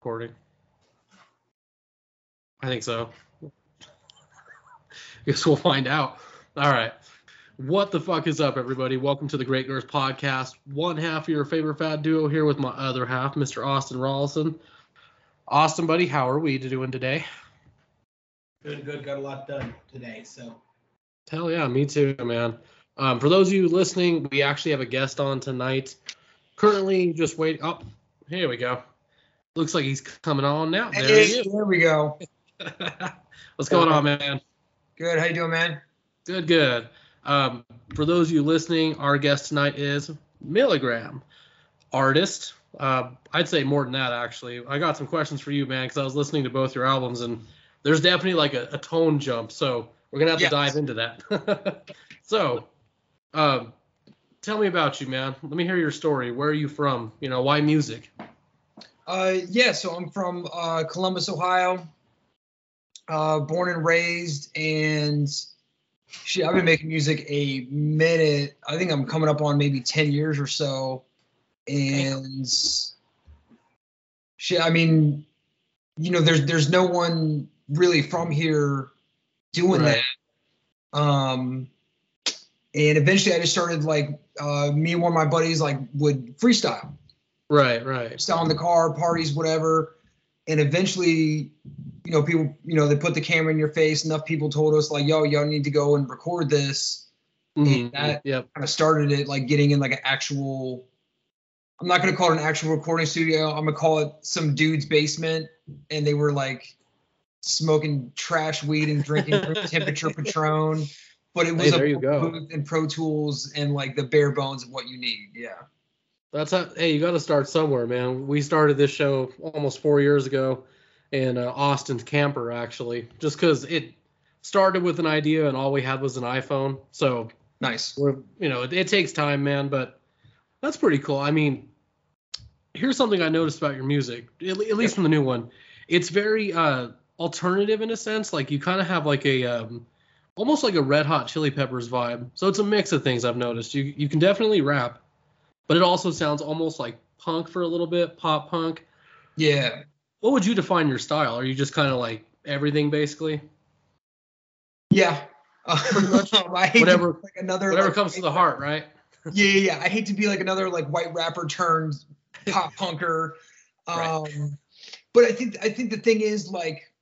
recording. I think so. Guess we'll find out. All right. What the fuck is up, everybody? Welcome to the Great Girls Podcast. One half of your favorite fat duo here with my other half, Mr. Austin Rawlson. Austin, buddy, how are we doing today? Good, good. Got a lot done today. So Hell yeah, me too, man. Um, for those of you listening, we actually have a guest on tonight. Currently, just waiting. Oh, here we go. Looks like he's coming on now. There Hey, he is. there we go. What's going on, man? Good. How you doing, man? Good, good. Um, for those of you listening, our guest tonight is Milligram, artist. Uh, I'd say more than that, actually. I got some questions for you, man, because I was listening to both your albums, and there's definitely like a, a tone jump. So we're gonna have to dive into that. so, um, tell me about you, man. Let me hear your story. Where are you from? You know, why music? Uh, yeah. So I'm from uh, Columbus, Ohio. Uh, born and raised, and shit, I've been making music a minute. I think I'm coming up on maybe ten years or so, and shit. I mean, you know, there's there's no one really from here doing Right. that. Um, and eventually, I just started like uh, me and one of my buddies like would freestyle. Right, right. Selling the car, parties, whatever. And eventually, you know, people, you know, they put the camera in your face. Enough people told us like, "Yo, y'all need to go and record this." Mhm, that- Yep. Kind of started it like getting in like an actual. I'm not gonna call it an actual recording studio. I'm gonna call it some dude's basement, and they were like smoking trash weed and drinking temperature Patron. But it was Hey, a there you go. booth and Pro Tools and like the bare bones of what you need. Yeah. That's how, hey, you got to start somewhere, man. We started this show almost four years ago in uh, Austin's camper, actually, just because it started with an idea and all we had was an iPhone. So Nice. we're, you know, it, it takes time, man, but that's pretty cool. I mean, here's something I noticed about your music, at, at least from the new one. It's very uh, alternative in a sense. Like you kind of have like a um, almost like a Red Hot Chili Peppers vibe. So it's a mix of things I've noticed. You you can definitely rap, but it also sounds almost like punk for a little bit, pop punk. Yeah. What would you define your style? Are you just kind of like everything basically? Yeah. much. I hate Whatever- to like another Whatever like, comes to the heart, right? Yeah, yeah, yeah. I hate to be like another like white rapper turned pop punker. Um Right. but I think I think the thing is like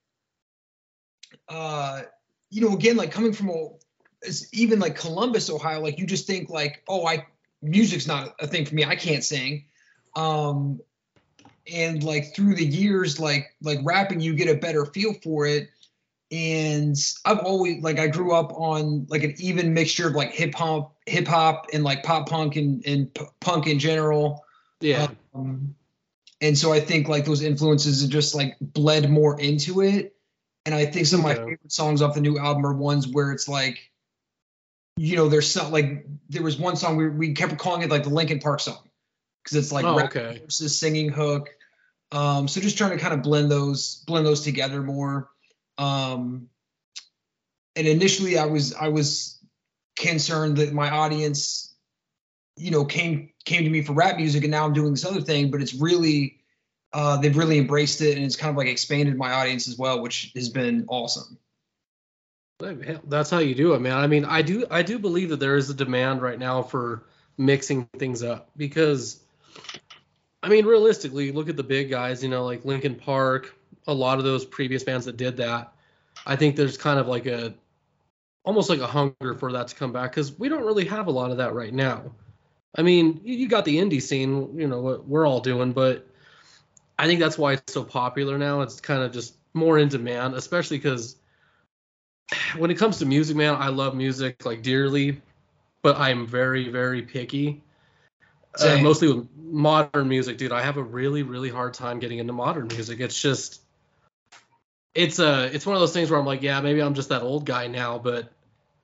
uh you know again like coming from a even like Columbus, Ohio, like you just think like, oh, I music's not a thing for me. I can't sing. Um and like through the years like like rapping you get a better feel for it and I've always like I grew up on like an even mixture of like hip hop, hip hop, and like pop punk and and p- punk in general. Yeah. Um, and so I think like those influences have just like bled more into it. And I think some of my Okay. favorite songs off the new album are ones where it's like, you know, there's some like there was one song we we kept calling it like the Linkin Park song because it's like Oh, rap okay. versus singing hook. Um, so just trying to kind of blend those blend those together more. Um, and initially, I was I was concerned that my audience, you know, came came to me for rap music, and now I'm doing this other thing. But it's really uh, they've really embraced it, and it's kind of like expanded my audience as well, which has been awesome. That's how you do it, man. I mean, I do I do believe that there is a demand right now for mixing things up because I mean, realistically, look at the big guys, you know, like Linkin Park, a lot of those previous bands that did that. I think there's kind of like a almost like a hunger for that to come back cuz we don't really have a lot of that right now. I mean, you, you got the indie scene, you know, what we're all doing, but I think that's why it's so popular now. It's kind of just more in demand, especially cuz when it comes to music, man, I love music like dearly, but I'm very, very picky. Uh, mostly with modern music, dude. I have a really, really hard time getting into modern music. It's just, it's a, it's one of those things where I'm like, yeah, maybe I'm just that old guy now, but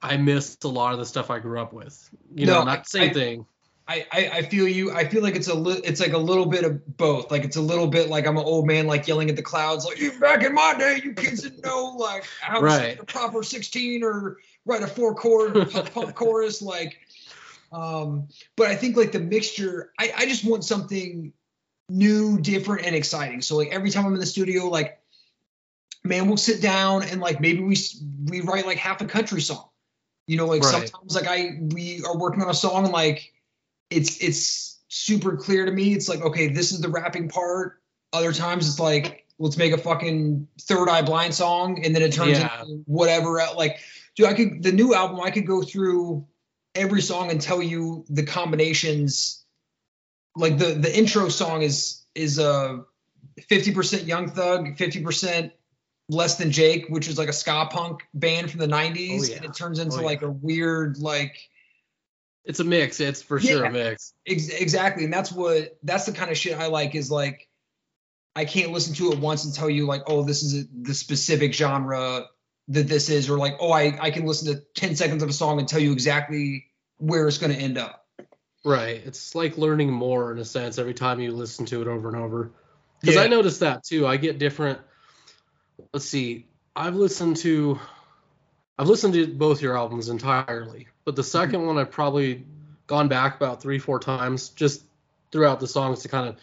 I missed a lot of the stuff I grew up with. You know, not same I- thing. I, I, I feel you. I feel like it's a li- it's like a little bit of both. Like it's a little bit like I'm an old man like yelling at the clouds like "You- back in my day you kids didn't know like how to Right. a proper 16 or write a four chord punk, punk chorus like um but I think like the mixture I, I just want something new, different, and exciting. So like every time I'm in the studio, like man, we'll sit down and like maybe we we write like half a country song. You know, like right. sometimes like I we are working on a song and like it's it's super clear to me. It's like okay, this is the rapping part. Other times it's like let's make a fucking third eye blind song and then it turns yeah. into whatever like dude i could the new album i could go through every song and tell you the combinations like the the intro song is is a 50% young thug 50% less than jake which is like a ska punk band from the 90s oh, yeah. and it turns into oh, like a weird like it's a mix it's for sure a mix ex- exactly and that's what that's the kind of shit i like is like I can't listen to it once and tell you like, oh, this is a, the specific genre that this is, or like, oh, I I can listen to ten seconds of a song and tell you exactly where it's going to end up. Right. It's like learning more in a sense every time you listen to it over and over. Because yeah. I noticed that too. I get different. Let's see. I've listened to, I've listened to both your albums entirely, but the 2nd mm-hmm. one I've probably gone back about three, four times just throughout the songs to kind of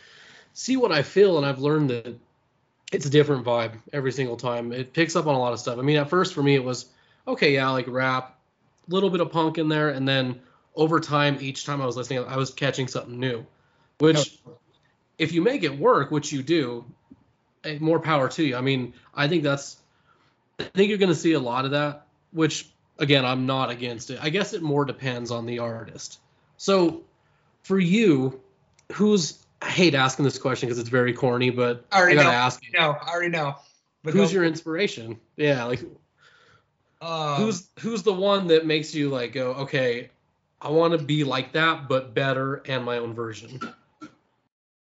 see what I feel, and I've learned that it's a different vibe every single time. It picks up on a lot of stuff. I mean, at first for me it was okay, yeah, like rap, a little bit of punk in there, and then over time, each time I was listening, I was catching something new. Which, if you make it work, which you do, eh, more power to you. I mean, I think that's, I think you're going to see a lot of that. Which, again, I'm not against it. I guess it more depends on the artist. So, for you, who's I hate asking this question because it's very corny, but I, already I gotta know. ask you. No, I already know. But who's your inspiration? Yeah, like um, who's who's the one that makes you like go, okay, I want to be like that, but better and my own version.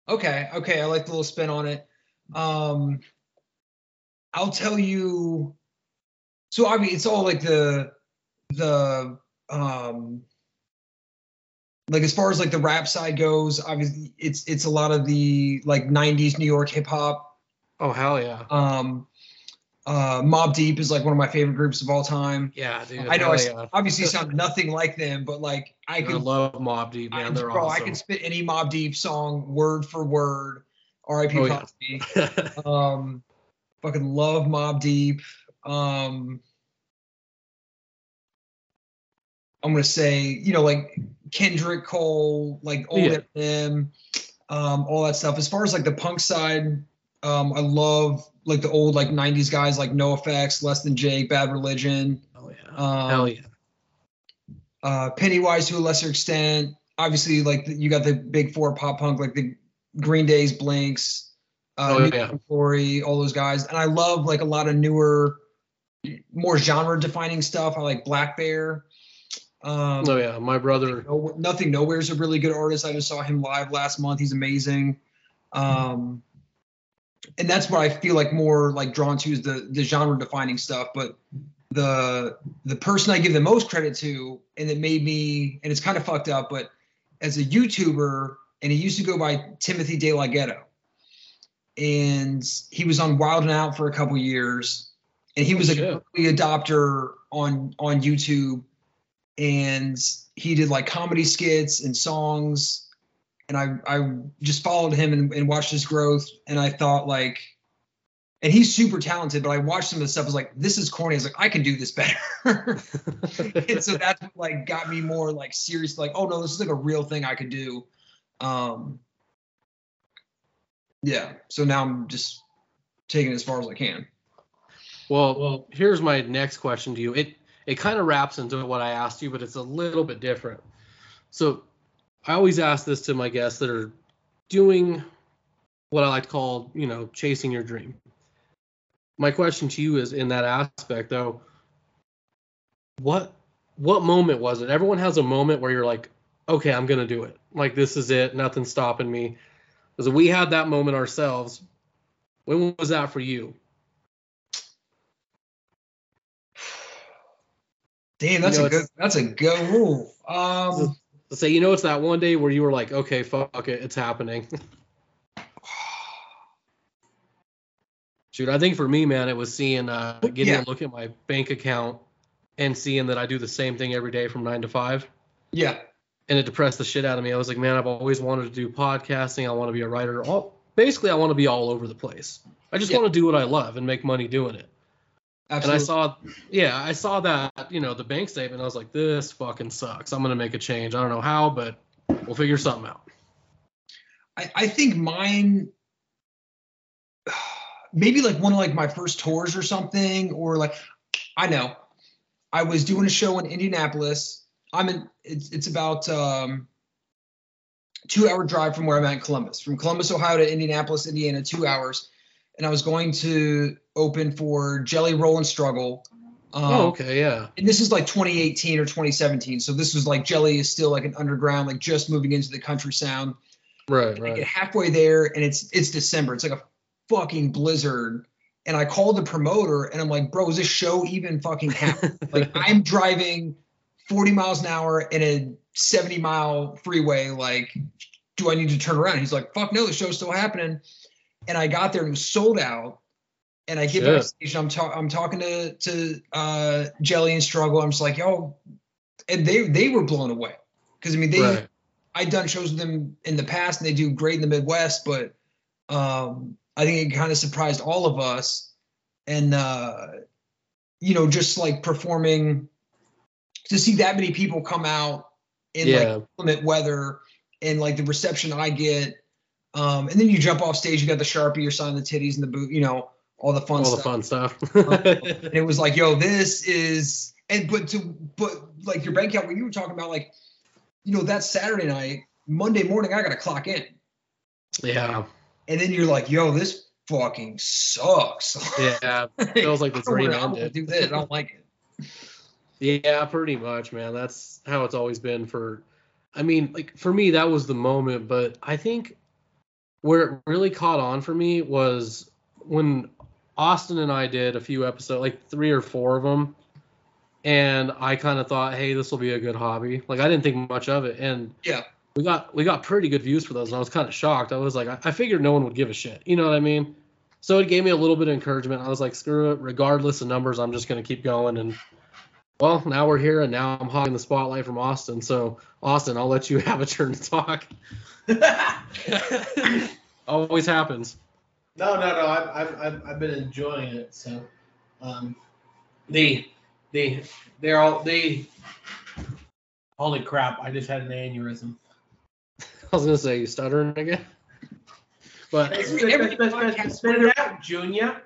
Okay, okay, I like the little spin on it. Um, I'll tell you. So I mean, it's all like the the um like as far as like the rap side goes, obviously it's it's a lot of the like '90s New York hip hop. Oh hell yeah. Um, uh, Mobb Deep is like one of my favorite groups of all time. Yeah, dude. I know I yeah. obviously sound nothing like them, but like I can I love Mobb Deep, man. I, They're bro, awesome. I can spit any Mobb Deep song word for word. R.I.P. Oh, yeah. um, fucking love Mobb Deep. Um, I'm gonna say, you know, like Kendrick Cole, like old yeah. Eminem, um, all that stuff. As far as like the punk side, um, I love like the old like '90s guys like NOFX, Less Than Jake, Bad Religion. Oh yeah. Um, Hell yeah. Uh, Pennywise to a lesser extent. Obviously, like you got the big four pop punk, like the Green Days, Blinks, uh, oh, yeah. All those guys. And I love like a lot of newer, more genre defining stuff. I like blackbear. Um, oh yeah, my brother. No, Nothing Nowhere is a really good artist. I just saw him live last month. He's amazing. Um, and that's what I feel like more like drawn to is the the genre defining stuff. But the the person I give the most credit to, and it made me, and it's kind of fucked up, but as a YouTuber, and he used to go by Timothy DeLaGhetto, and he was on Wild and Out for a couple years, and he was oh, a early adopter on on YouTube and he did like comedy skits and songs. And I I just followed him and, and, watched his growth. And I thought like and he's super talented but I watched some of the stuff. I was like this is corny. I was like I can do this better. And so that's what, like got me more like serious like oh no this is like a real thing I could do. Um yeah. So now I'm just taking it as far as I can. Well well here's my next question to you. It it kind of wraps into what I asked you, but it's a little bit different. So I always ask this to my guests that are doing what I like to call, you know, chasing your dream. My question to you is in that aspect though, what what moment was it? Everyone has a moment where you're like, okay, I'm gonna do it. Like this is it, nothing's stopping me. Because we had that moment ourselves. When was that for you? Damn, that's you know, a good. That's a good move. Um, say you know it's that one day where you were like, okay, fuck it, it's happening. Shoot, I think for me, man, it was seeing, uh, getting yeah. a look at my bank account and seeing that I do the same thing every day from nine to five. Yeah. and it depressed the shit out of me. I was like, man, I've always wanted to do podcasting. I want to be a writer. All basically, I want to be all over the place. I just Yeah. want to do what I love and make money doing it. Absolutely. And I saw, yeah, I saw that, you know, the bank statement. I was like, this fucking sucks. I'm gonna make a change. I don't know how, but we'll figure something out. I, I think mine maybe like one of like my first tours or something or like i know i was doing a show in indianapolis i'm in it's, it's about um two hour drive from where i'm at in columbus from columbus ohio to indianapolis indiana two hours and i was going to open for jelly roll and struggle um, oh, okay, yeah. and this is like 2018 or 2017 so this was like jelly is still like an underground like just moving into the country sound Right, I get halfway there and it's it's December. It's like a fucking blizzard. And I called the promoter and I'm like, bro, is this show even fucking happening? like I'm driving 40 miles an hour in a 70 mile freeway. Like, do I need to turn around? He's like, fuck no, the show's still happening. And I got there and it was sold out. And I get backstage and I'm talking I'm talking to to uh Jelly and Struggle. I'm just like, yo, and they they were blown away. Because I mean they right. I'd done shows with them in the past and they do great in the Midwest, but um, I think it kind of surprised all of us. And, uh, you know, just like performing to see that many people come out in Yeah. like limit weather and like the reception I get. Um, and then you jump off stage, you got the Sharpie, you're signing the titties and the boot, you know, all the fun All stuff. the fun stuff. And it was like, yo, this is and but to but like your bank account when you were talking about like, you know, that Saturday night, Monday morning, I gotta clock in. yeah. And then you're like, yo, this fucking sucks. Yeah. Feels like the dream wanna- I don't wanna ended. do this. I don't like it. Yeah, pretty much, man. That's how it's always been for I mean, like for me that was the moment, but I think where it really caught on for me was when Austin and I did a few episodes, like 3 or 4 of them, and I kind of thought, "Hey, this will be a good hobby." Like I didn't think much of it and Yeah. we got we got pretty good views for those and I was kind of shocked. I was like I, I figured no one would give a shit. You know what I mean? So it gave me a little bit of encouragement. I was like, screw it, regardless of numbers, I'm just gonna keep going and well, now we're here and now I'm hogging the spotlight from Austin. So Austin, I'll let you have a turn to talk. Always happens. No, no, no. I've, I've, I've, I've been enjoying it. So, um, the, the, they're all they. Holy crap! I just had an aneurysm. I was gonna say you stuttering again. But Every- every podcast Spit it out, Junior.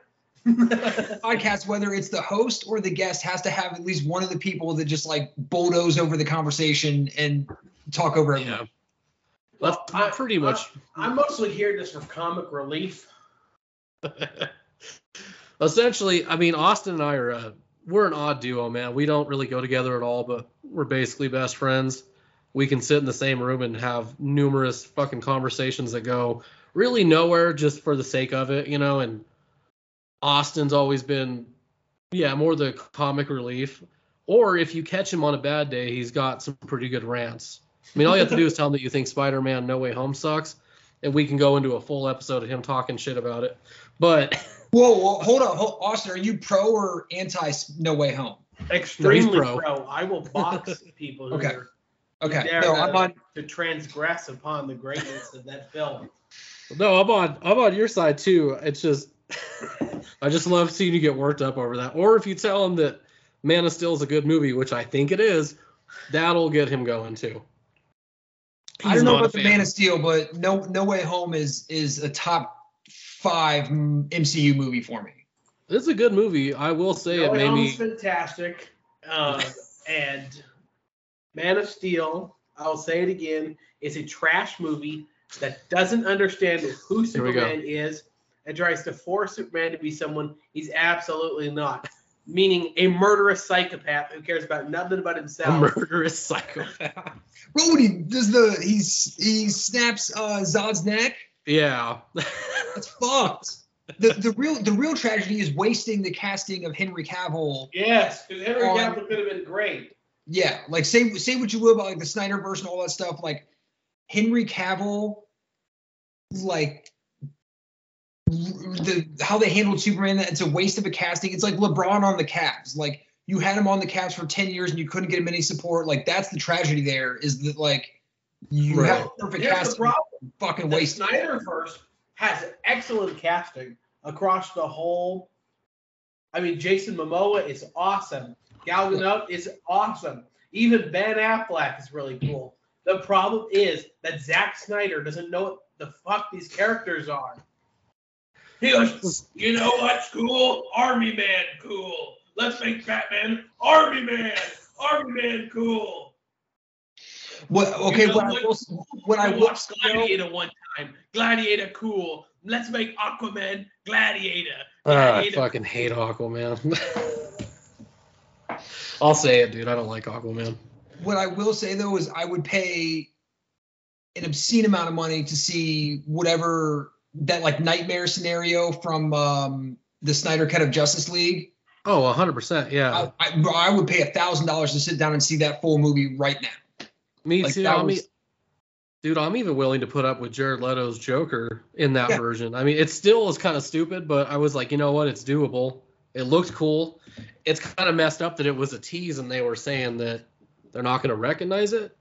Podcast, whether it's the host or the guest, has to have at least one of the people that just like bulldoze over the conversation and talk over everything. yeah, Well, that's I- pretty much I'm mostly here just for comic relief. essentially i mean austin and i are uh, we're an odd duo man we don't really go together at all but we're basically best friends we can sit in the same room and have numerous fucking conversations that go really nowhere just for the sake of it you know and austin's always been yeah more the comic relief or if you catch him on a bad day he's got some pretty good rants i mean all you have to do is tell him that you think spider-man no way home sucks and we can go into a full episode of him talking shit about it but Whoa, whoa, hold on, hold, Austin, are you pro or anti No Way Home? Extremely pro. pro. I will box people who Okay. are Okay, dare no, to, I'm on. to transgress upon the greatness of that film. No, I'm on I'm on your side too. It's just I just love seeing you get worked up over that. Or if you tell him that Man of Steel is a good movie, which I think it is, that'll get him going too. I don't know about the. Man of Steel, but No No Way Home is is a top five MCU movie for me. It's a good movie. I will say No it Way made Home's me fantastic. Uh, and Man of Steel, I'll say it again, is a trash movie that doesn't understand who Here we go. Superman is and tries to force Superman to be someone he's absolutely not. Meaning a murderous psychopath who cares about nothing but himself. a himself. murderous psychopath. Bro, does the he's he snaps uh, Zod's neck. yeah. That's fucked. The the real the real tragedy is wasting the casting of Henry Cavill. Yes, because Henry On- Cavill could have been great. Yeah, like say say what you will about like the Snyder and all that stuff. Like Henry Cavill, like the how they handled Superman. It's a waste of a casting. It's like LeBron on the Cavs. Like you had him on the Cavs for ten years and you couldn't get him any support. Like that's the tragedy. There is that like You Right. have perfect Here's the casting. problem. Fucking The waste. Snyderverse has excellent casting across the whole. I mean, Jason Momoa is awesome. Gal Gadot is awesome. Even Ben Affleck is really cool. The problem is that Zack Snyder doesn't know what the fuck these characters are. He goes, you know what's cool? Army Man cool. Let's make Batman Army Man. Army Man cool. What? Okay. You know What I what? will, what I I will watched Gladiator one time. Gladiator cool. Let's make Aquaman Gladiator. Ah, I Gladiator fucking hate Aquaman. I'll say it, dude. I don't like Aquaman. what I will say though is I would pay an obscene amount of money to see whatever that like nightmare scenario from um, the Snyder Cut of Justice League. Oh, 100%. Yeah. I, I, I would pay a thousand dollars to sit down and see that full movie right now. Me like, too. I mean, was- dude, I'm even willing to put up with Jared Leto's Joker in that Yeah. version. I mean, it still is kind of stupid, but I was like, you know what? It's doable. It looked cool. It's kind of messed up that it was a tease and they were saying that they're not going to recognize it.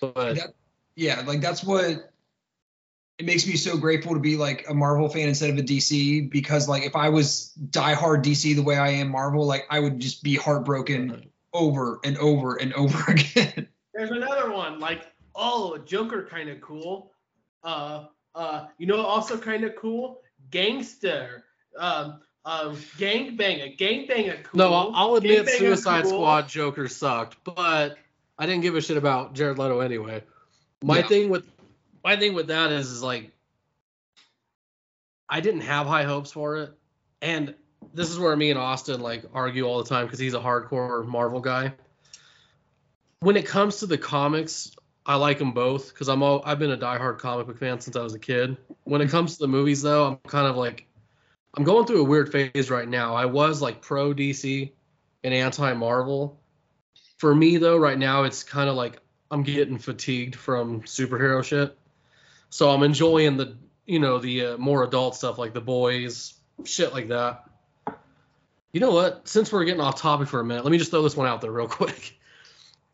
But That- Yeah, like that's what it makes me so grateful to be like a Marvel fan instead of a DC because like if I was diehard DC the way I am Marvel, like I would just be heartbroken over and over and over again. There's another one like, oh, Joker kind of cool. Uh, uh, you know, also kind of cool. Gangster. Um, um, gangbanger. Gangbanger cool. no, I'll, I'll admit Gangbanger Suicide cool. Squad Joker sucked, but I didn't give a shit about Jared Leto anyway. My Yeah. thing with my thing with that is, is like I didn't have high hopes for it, and this is where me and Austin like argue all the time because he's a hardcore Marvel guy. When it comes to the comics, I like them both because I'm all I've been a diehard comic book fan since I was a kid. When it comes to the movies, though, I'm kind of like I'm going through a weird phase right now. I was like pro DC and anti Marvel. For me though, right now it's kind of like I'm getting fatigued from superhero shit. So I'm enjoying the you know the uh, more adult stuff like the boys, shit like that. You know what? Since we're getting off topic for a minute, let me just throw this one out there real quick.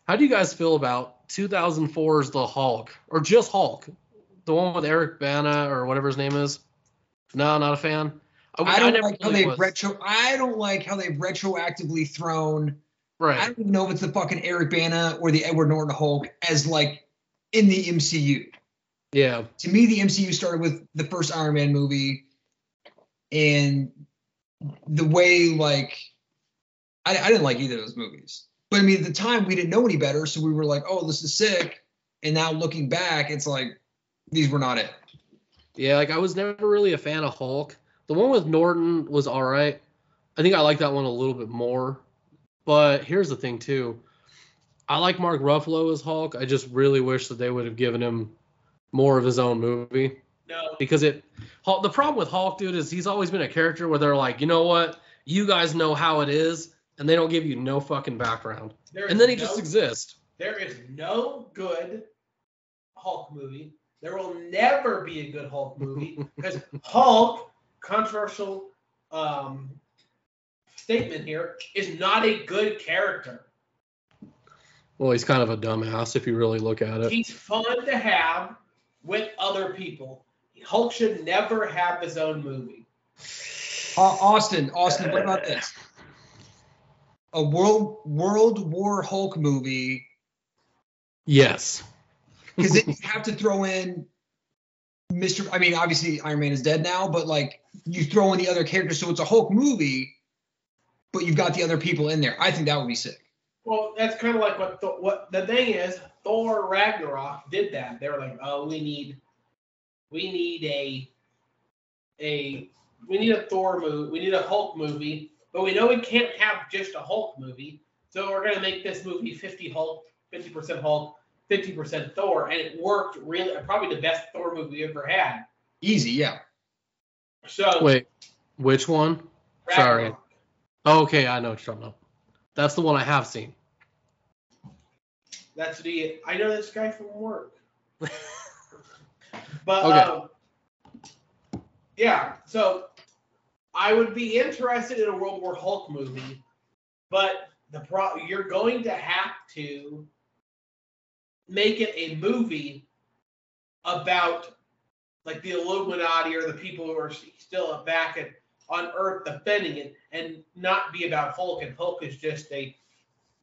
How do you guys feel about 2004's The Hulk or just Hulk, the one with Eric Bana or whatever his name is? No, not a fan. I don't never like how really they've retro. I don't like how they've retroactively thrown. right. I don't even know if it's the fucking Eric Bana or the Edward Norton Hulk as like in the MCU. Yeah. To me, the MCU started with the first Iron Man movie, and the way like I, I didn't like either of those movies. But I mean, at the time we didn't know any better, so we were like, "Oh, this is sick." And now looking back, it's like these were not it. Yeah, like I was never really a fan of Hulk. The one with Norton was all right. I think I like that one a little bit more. But here's the thing too. I like Mark Ruffalo as Hulk. I just really wish that they would have given him more of his own movie No. because it Hulk, the problem with Hulk dude is he's always been a character where they're like, "You know what? You guys know how it is." And they don't give you no fucking background. There And then he no- just exists. There is no good Hulk movie. There will never be a good Hulk movie because Hulk, controversial um, statement here, is not a good character. Well, he's kind of a dumbass if you really look at it. He's fun to have with other people. Hulk should never have his own movie. Uh, Austin, Austin, what about this? A world World War Hulk movie Yes. because then you have to throw in Mr. I mean, obviously Iron Man is dead now, but like you throw in the other characters, so it's a Hulk movie, but you've got the other people in there. I think that would be sick. Well, that's kind of like what Thor, what the thing is. Thor Ragnarok did that. They were like, oh, we need, we need a, a, we need a Thor movie. We need a Hulk movie, but we know we can't have just a Hulk movie. So we're gonna make this movie 50 Hulk, 50% Hulk, 50% Thor, and it worked really. Probably the best Thor movie we ever had. Easy, yeah. So Wait, which one? sorry. Oh, okay, I know what you're talking about. That's the one I have seen. That's the I know this guy from work. but Okay. um, yeah, so I would be interested in a World War Hulk movie, but the pro you're going to have to make it a movie about like the Illuminati or the people who are still back at, on Earth defending it, and not be about Hulk. And Hulk is just a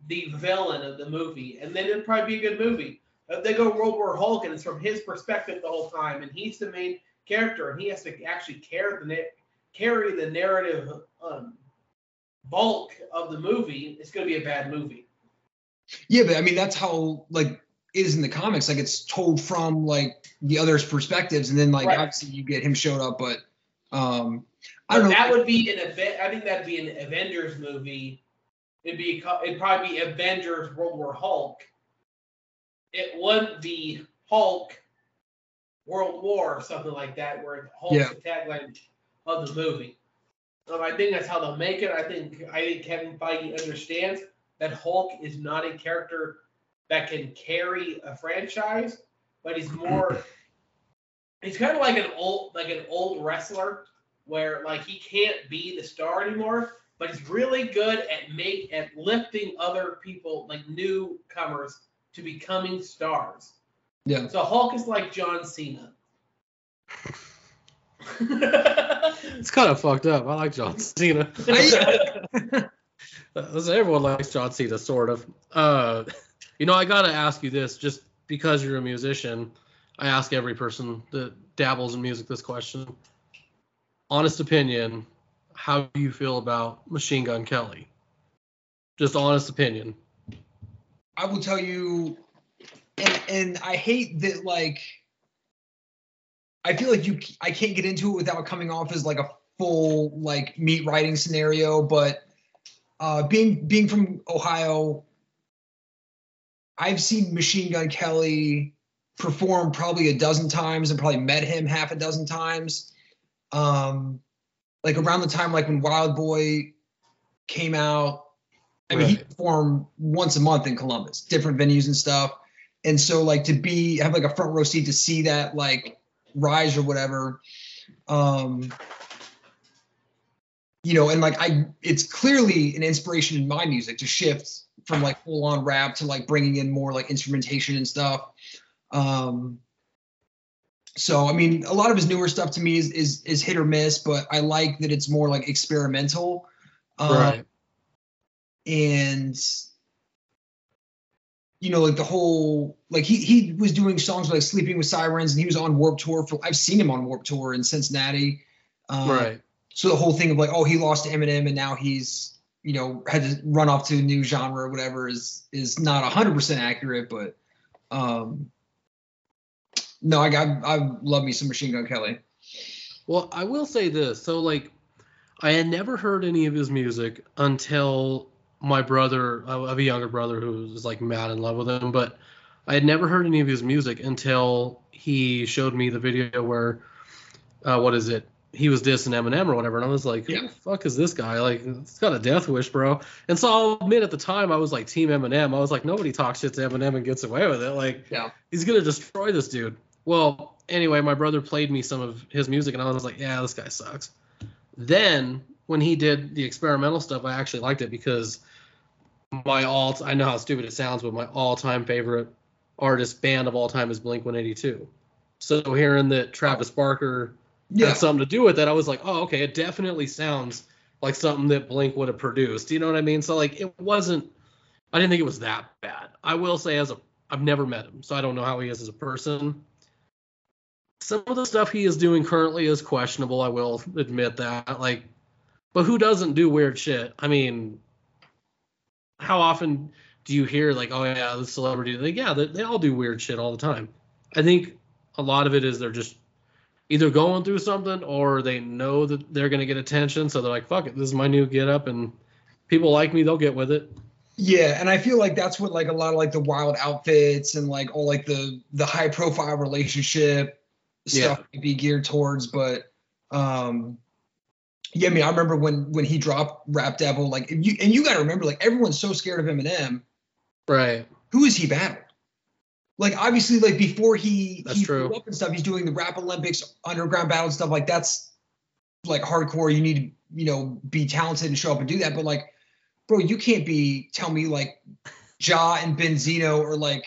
the villain of the movie, and then it'd probably be a good movie. If they go World War Hulk, and it's from his perspective the whole time, and he's the main character, and he has to actually carry the carry the narrative um, bulk of the movie. It's going to be a bad movie. Yeah, but I mean that's how like it is in the comics. Like it's told from like the other's perspectives, and then like Right. obviously you get him showed up, but um I don't know. that would be an event. I think that'd be an Avengers movie. It'd be a it'd probably be Avengers World War Hulk. It wouldn't be Hulk World War or something like that, where Hulk's Yeah. the tagline of the movie. Um, I think that's how they'll make it. I think I think Kevin Feige understands that Hulk is not a character that can carry a franchise, but he's more. He's kind of like an old like an old wrestler where like he can't be the star anymore, but he's really good at make at lifting other people like newcomers to becoming stars. Yeah. So Hulk is like John Cena. It's kind of fucked up. I like John Cena. Everyone likes John Cena, sort of. Uh, you know, I gotta ask you this, just because you're a musician. I ask every person that dabbles in music this question. Honest opinion, how do you feel about Machine Gun Kelly? Just honest opinion. I will tell you, and and I hate that like. I feel like you I can't get into it without coming off as like a full like meat writing scenario, but uh, being being from Ohio, I've seen Machine Gun Kelly perform probably a dozen times and probably met him half a dozen times. Um, like around the time like when Wild Boy came out, I mean he performed once a month in Columbus, different venues and stuff. And so like to be have like a front row seat to see that like rise or whatever. Um you know, and like I it's clearly an inspiration in my music to shift from like full on rap to like bringing in more like instrumentation and stuff. Um so I mean a lot of his newer stuff to me is is is hit or miss, but I like that it's more like experimental. Um, right. and you know like the whole like he he was doing songs like sleeping with sirens and he was on warp tour for i've seen him on warp tour in cincinnati um, right. so the whole thing of like oh he lost to eminem and now he's you know had to run off to a new genre or whatever is is not 100% accurate but um no i got i love me some machine gun kelly Well, I will say this. So, like, I had never heard any of his music until my brother, I have a younger brother who was like mad in love with him, but I had never heard any of his music until he showed me the video where, uh, what is it? He was dissing Eminem or whatever, and I was like, "Who Yeah. the fuck is this guy? Like, it's got a death wish, bro." And so I'll admit, at the time, I was like Team Eminem. I was like, nobody talks shit to Eminem and gets away with it. Like, Yeah. he's gonna destroy this dude. Well, anyway, my brother played me some of his music, and I was like, yeah, this guy sucks. Then when he did the experimental stuff, I actually liked it because my all I know how stupid it sounds, but my all-time favorite artist band of all time is Blink 182. So hearing that Travis Barker yeah had something to do with it, I was like, oh, okay, it definitely sounds like something that Blink would have produced. You know what I mean? So like, it wasn't. I didn't think it was that bad. I will say, as a, I've never met him, so I don't know how he is as a person. Some of the stuff he is doing currently is questionable. I will admit that. Like, but who doesn't do weird shit? I mean, how often do you hear like, oh yeah, the celebrity? Like, yeah, they, they all do weird shit all the time. I think a lot of it is they're just either going through something or they know that they're gonna get attention, so they're like, fuck it, this is my new get up, and people like me, they'll get with it. Yeah, and I feel like that's what like a lot of like the wild outfits and like all like the the high profile relationship stuff might be geared towards. But um yeah, I mean I remember when when he dropped Rap Devil, like you and you gotta remember, like everyone's so scared of Eminem. Right. Who is he battled? Like obviously, like before he That's he true. up and stuff, he's doing the rap Olympics, underground battle and stuff like that's like hardcore. You need to, you know, be talented and show up and do that. But like, bro, you can't be tell me like Ja and Benzino or like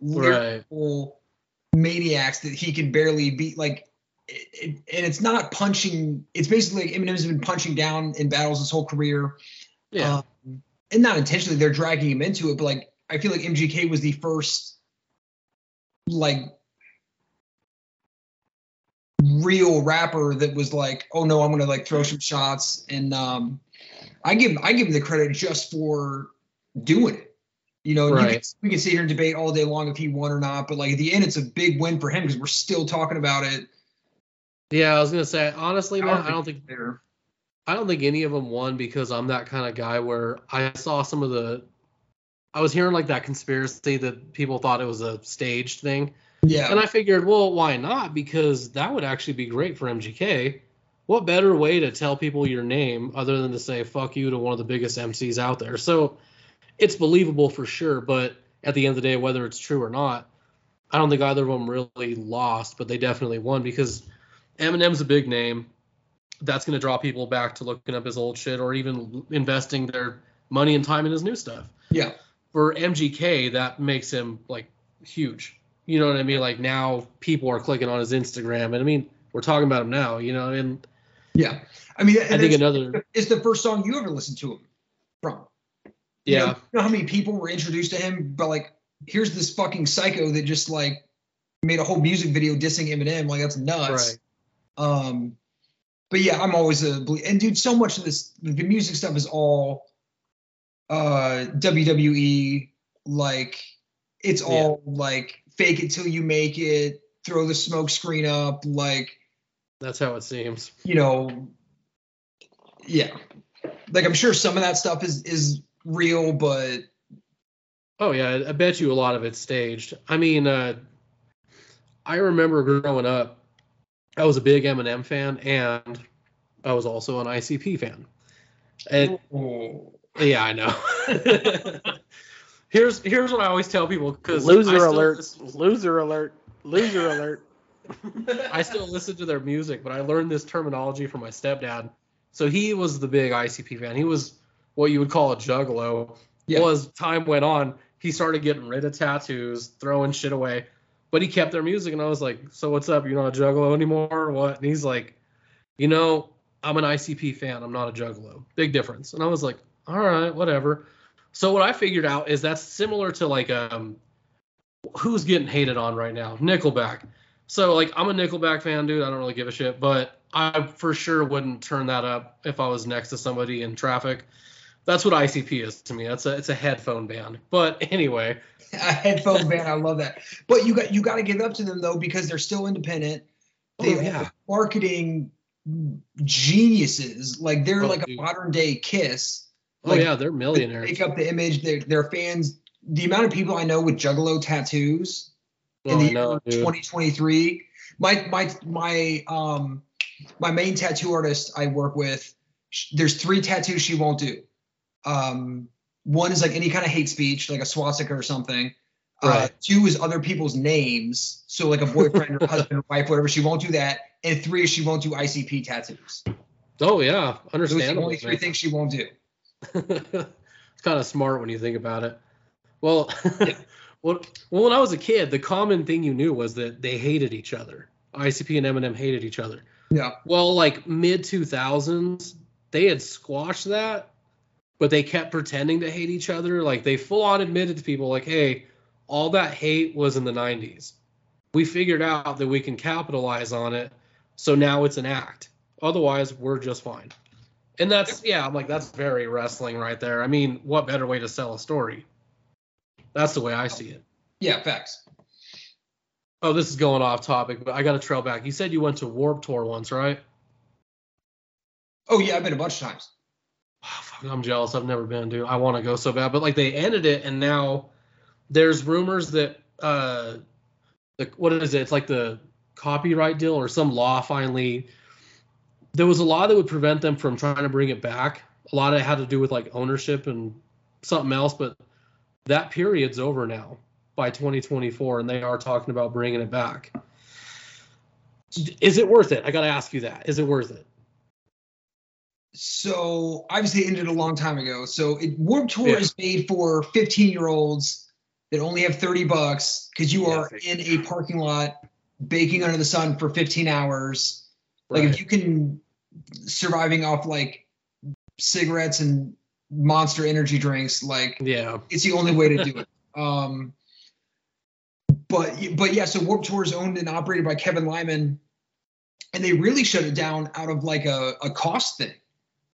lyrical maniacs that he can barely beat. Like, it, it, and it's not punching. It's basically like Eminem's been punching down in battles his whole career. Yeah. Um, and not intentionally, they're dragging him into it, but like I feel like MGK was the first like real rapper that was like, oh no, I'm gonna like throw some shots. And um I give I give him the credit just for doing it. You know, you can, we can sit here and debate all day long if he won or not, but like at the end, it's a big win for him because we're still talking about it. yeah, I was gonna say honestly, man, I don't think there. I don't think any of them won because I'm that kind of guy where I saw some of the. I was hearing like that conspiracy that people thought it was a staged thing, Yeah, and I figured, well, why not? Because that would actually be great for MGK. What better way to tell people your name other than to say "fuck you" to one of the biggest MCs out there? So it's believable for sure, but at the end of the day, whether it's true or not, I don't think either of them really lost, but they definitely won because Eminem's a big name. That's going to draw people back to looking up his old shit or even investing their money and time in his new stuff. yeah, For MGK, that makes him like huge. You know what I mean? Like now people are clicking on his Instagram, and I mean we're talking about him now. You know, and yeah. I mean, I think another is the first song you ever listened to him from. You know, yeah, you know how many people were introduced to him, but like, here's this fucking psycho that just like made a whole music video dissing Eminem. Like that's nuts. right. Um, but yeah, I'm always a and dude. So much of this, the music stuff is all uh WWE. Like it's all like fake it till you make it. Throw the smoke screen up. Like That's how it seems. you know, yeah. Like I'm sure some of that stuff is is real, but Oh yeah, I- I bet you a lot of it's staged. I mean, uh, I remember growing up, I was a big Eminem fan, and I was also an ICP fan. And yeah, I know. here's here's what I always tell people because Loser alert! Loser alert! Loser alert! I still listen to their music, but I learned this terminology from my stepdad. So he was the big ICP fan. He was what you would call a juggalo. Yeah. Well, as time went on, he started getting rid of tattoos, throwing shit away. But he kept their music, and I was like, "So what's up? You're not a juggalo anymore, or what?" And he's like, "You know, I'm an ICP fan. I'm not a juggalo. Big difference." And I was like, "All right, whatever." So what I figured out is that's similar to like um, who's getting hated on right now? Nickelback. So like I'm a Nickelback fan, dude. I don't really give a shit, but I for sure wouldn't turn that up if I was next to somebody in traffic. That's what ICP is to me. That's a it's a headphone band. But anyway, a headphone band. I love that. But you got you got to give up to them though because they're still independent. They Oh, yeah. marketing geniuses. Like they're Oh, like dude. a modern day Kiss. oh yeah, they're millionaires. They. Pick up the image. Their their fans. The amount of people I know with Juggalo tattoos in Oh, the I know, year dude. 2023. My my my um my main tattoo artist I work with. sh- There's three tattoos she won't do. Um, one is like any kind of hate speech, like a swastika or something. Uh, two is other people's names, so like a boyfriend or husband or wife, whatever. She won't do that. And three is she won't do ICP tattoos. Oh yeah, Those are the only three man. things she won't do. it's kind of smart when you think about it. Well, Yeah. well, well, when I was a kid, the common thing you knew was that they hated each other. ICP and Eminem hated each other. Yeah. Well, like mid 2000s, they had squashed that, but they kept pretending to hate each other. Like they full on admitted to people, like, hey, all that hate was in the 90s. We figured out that we can capitalize on it. So now it's an act. Otherwise, we're just fine. And that's, yeah, I'm like, that's very wrestling right there. I mean, what better way to sell a story? That's the way I see it. Yeah, facts. Oh, this is going off topic, but I got to trail back. You said you went to Warp Tour once, right? Oh yeah, I've been a bunch of times. I'm jealous. I've never been, dude. I want to go so bad, but like they ended it, and now there's rumors that uh, the what is it? It's like the copyright deal or some law finally. There was a law that would prevent them from trying to bring it back. A lot of it had to do with like ownership and something else, but that period's over now by 2024, and they are talking about bringing it back. Is it worth it? I got to ask you that. Is it worth it? So obviously it ended a long time ago. So it, Warp Tour Yeah. is made for 15 year olds that only have 30 bucks because you Yeah, are in a parking lot baking under the sun for 15 hours. Like if you can surviving off like cigarettes and monster energy drinks, like yeah. it's the only way to do it. Um, but but yeah, so Warp Tour is owned and operated by Kevin Lyman, and they really shut it down out of like a, a cost thing.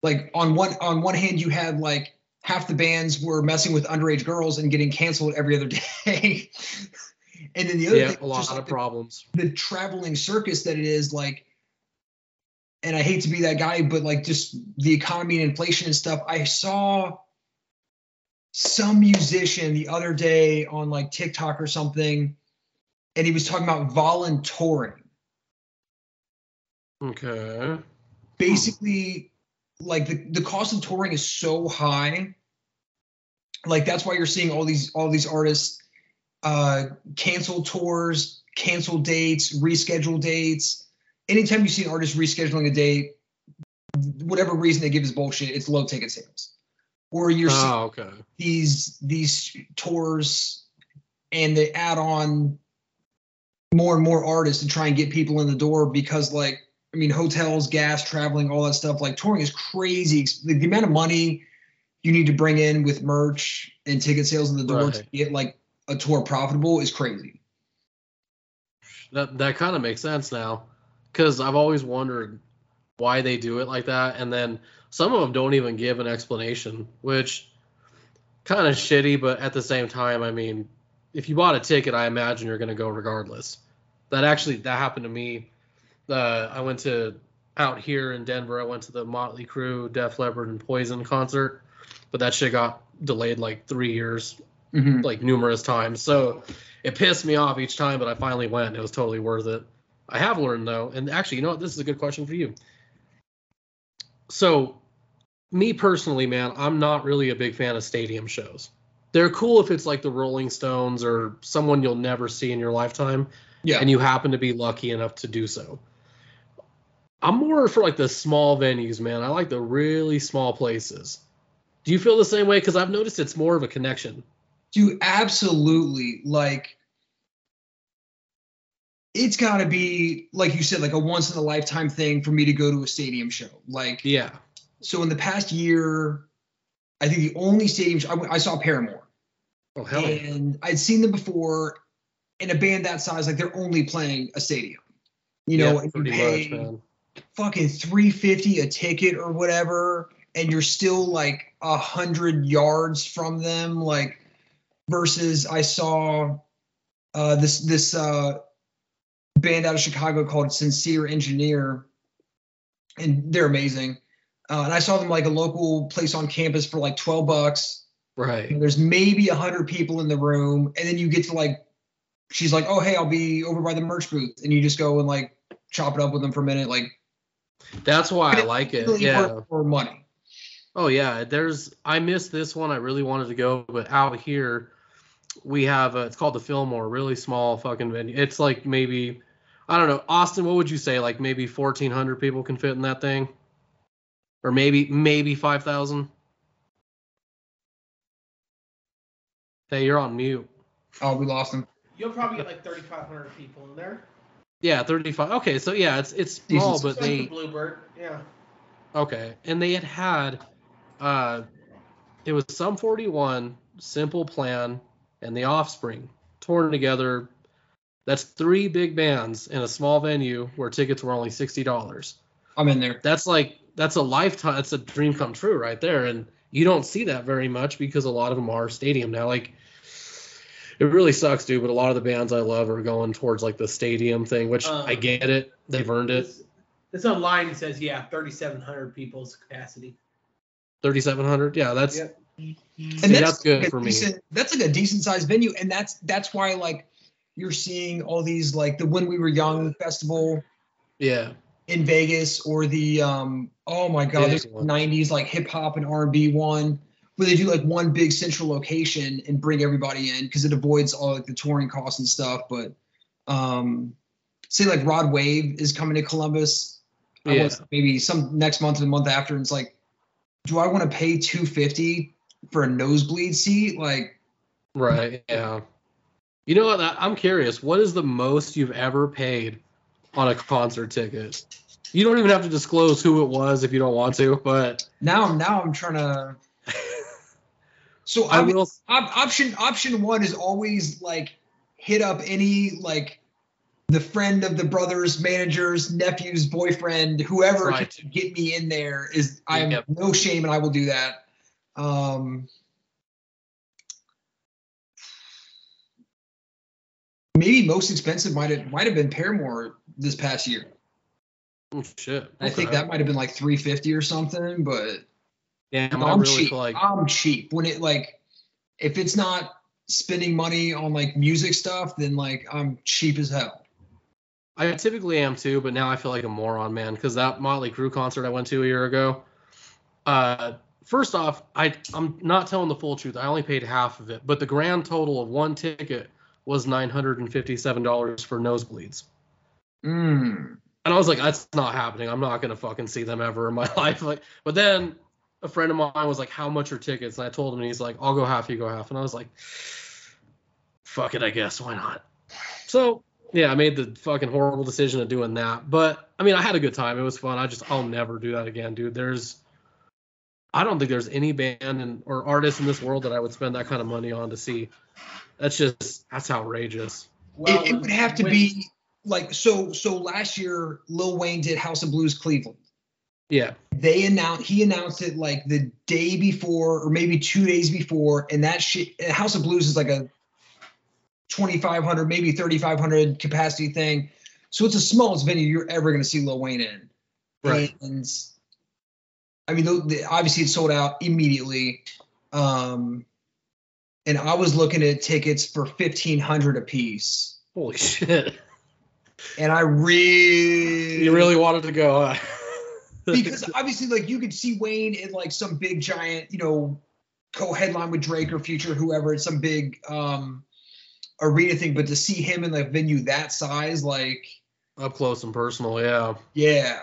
Like on one on one hand, you had like half the bands were messing with underage girls and getting canceled every other day, and then the other Yeah, thing a lot of like the, problems. the traveling circus that it is like and i hate to be that guy but like just the economy and inflation and stuff i saw some musician the other day on like tiktok or something and he was talking about volunteering Okay. basically like the, the cost of touring is so high. Like that's why you're seeing all these all these artists uh cancel tours cancel dates reschedule dates. Anytime you see an artist rescheduling a date whatever reason they give is bullshit. It's low ticket sales. Or you're seeing Oh, okay. these these tours and they add on more and more artists to try and get people in the door because like I mean hotels, gas, traveling, all that stuff like touring is crazy. The, the amount of money you need to bring in with merch and ticket sales in the door to get like a tour profitable is crazy. That that kind of makes sense now, because I've always wondered why they do it like that, and then some of them don't even give an explanation, which kind of shitty. But at the same time, I mean, if you bought a ticket, I imagine you're going to go regardless. That actually that happened to me. Uh, I went to out here in Denver. I went to the Motley Crue, Def Leppard, and Poison concert, but that shit got delayed like three years like numerous times. So it pissed me off each time, but I finally went. It was totally worth it. I have learned though, and actually, you know what? This is a good question for you. So, me personally, man, I'm not really a big fan of stadium shows. They're cool if it's like the Rolling Stones or someone you'll never see in your lifetime, Yeah. and you happen to be lucky enough to do so. I'm more for like the small venues, man. I like the really small places. Do you feel the same way? Because I've noticed it's more of a connection. Dude, absolutely. Like, it's got to be, like you said, like a once in a lifetime thing for me to go to a stadium show. Like, Yeah. so in the past year, I think the only stadium show, I, I saw Paramore, Oh hell yeah. and I'd seen them before. In a band that size, like they're only playing a stadium. You know, Yeah, and you pretty pay much, man. Fucking three fifty a ticket or whatever, and you're still like a hundred yards from them. Like versus I saw uh, this this uh, band out of Chicago called Sincere Engineer, and they're amazing. Uh, and I saw them like a local place on campus for like twelve bucks. Right. And there's maybe a hundred people in the room, and then you get to like, she's like, "Oh hey, I'll be over by the merch booth," and you just go and like chop it up with them for a minute, like That's why I But like it. really Yeah. for, for money. Oh yeah. There's I missed this one. I really wanted to go, but out here we have uh it's called the Fillmore, really small fucking venue. It's like maybe I don't know, Austin, what would you say? Like maybe fourteen hundred people can fit in that thing? Or maybe maybe five thousand? Hey, you're on mute. Oh, we lost him. You'll probably get like 3,500 people in there. Yeah, thirty-five. Okay, so yeah, it's it's small, Decent. but It's like they the Bluebird. Yeah. Okay, and they had had, uh, it was Sum 41, Simple Plan, and The Offspring torn together. That's three big bands in a small venue where tickets were only sixty dollars. I'm in there. That's like that's a lifetime. That's a dream come true right there, and you don't see that very much because a lot of them are stadium now. Like, it really sucks, dude. But a lot of the bands I love are going towards like the stadium thing, which Uh, I get it. They've earned it. This, this online says, yeah, 3,700 people's capacity. Thirty-seven hundred. Yeah, that's Yep. And See, that's good like a for me. decent, That's like a decent sized venue, and that's that's why like you're seeing all these like the When We Were Young festival yeah. in Vegas or the um oh my god, Big there's 90s like hip hop and R&B one where they do like one big central location and bring everybody in because it avoids all like the touring costs and stuff. But um say like Rod Wave is coming to Columbus. I Yeah. maybe some next month or the month after, and it's like, do I want to pay 250 for a nosebleed seat? Like Right. Yeah. You know what? I'm curious. What is the most you've ever paid on a concert ticket? You don't even have to disclose who it was if you don't want to, but Now, now I'm trying to. So I I will. op- option option one is always like hit up any like the friend of the brother's manager's nephew's boyfriend whoever Right. can get me in there is i'm Yep. no shame and i will do that um maybe most expensive might have might have been paramore this past year Oh, shit. i think that might have been like 350 or something but Damn, I'm really cheap. like I'm cheap. When it like, if it's not spending money on like music stuff, then like I'm cheap as hell. I typically am too, but now I feel like a moron, man, because that Motley Crue concert I went to a year ago. Uh, first off, I I'm not telling the full truth. I only paid half of it, but the grand total of one ticket was nine hundred and fifty-seven dollars for nosebleeds. Mm. And I was like, that's not happening. I'm not gonna fucking see them ever in my life. Like, but then a friend of mine was like, "How much are tickets?" And I told him, and he's like, "I'll go half, you go half." And I was like, "Fuck it, I guess. Why not?" So yeah, I made the fucking horrible decision of doing that. But I mean, I had a good time. It was fun. I just I'll never do that again, dude. There's I don't think there's any band and or artist in this world that I would spend that kind of money on to see. That's just that's outrageous. Well, it, it would have to when- be like so. So last year, Lil Wayne did House of Blues Cleveland. Yeah. They announced he announced it like the day before or maybe two days before, and that shit. House of Blues is like a 2,500, maybe 3,500 capacity thing. So it's the smallest venue you're ever going to see Lil Wayne in. Right. And I mean, the, the, obviously it sold out immediately. Um, and I was looking at tickets for 1,500 a piece. Holy shit. And I really, You really wanted to go, huh? Because obviously, like you could see Wayne in like some big giant, you know, co-headline with Drake or Future, whoever, it's some big um arena thing. But to see him in like venue that size, like, up close and personal, yeah. yeah,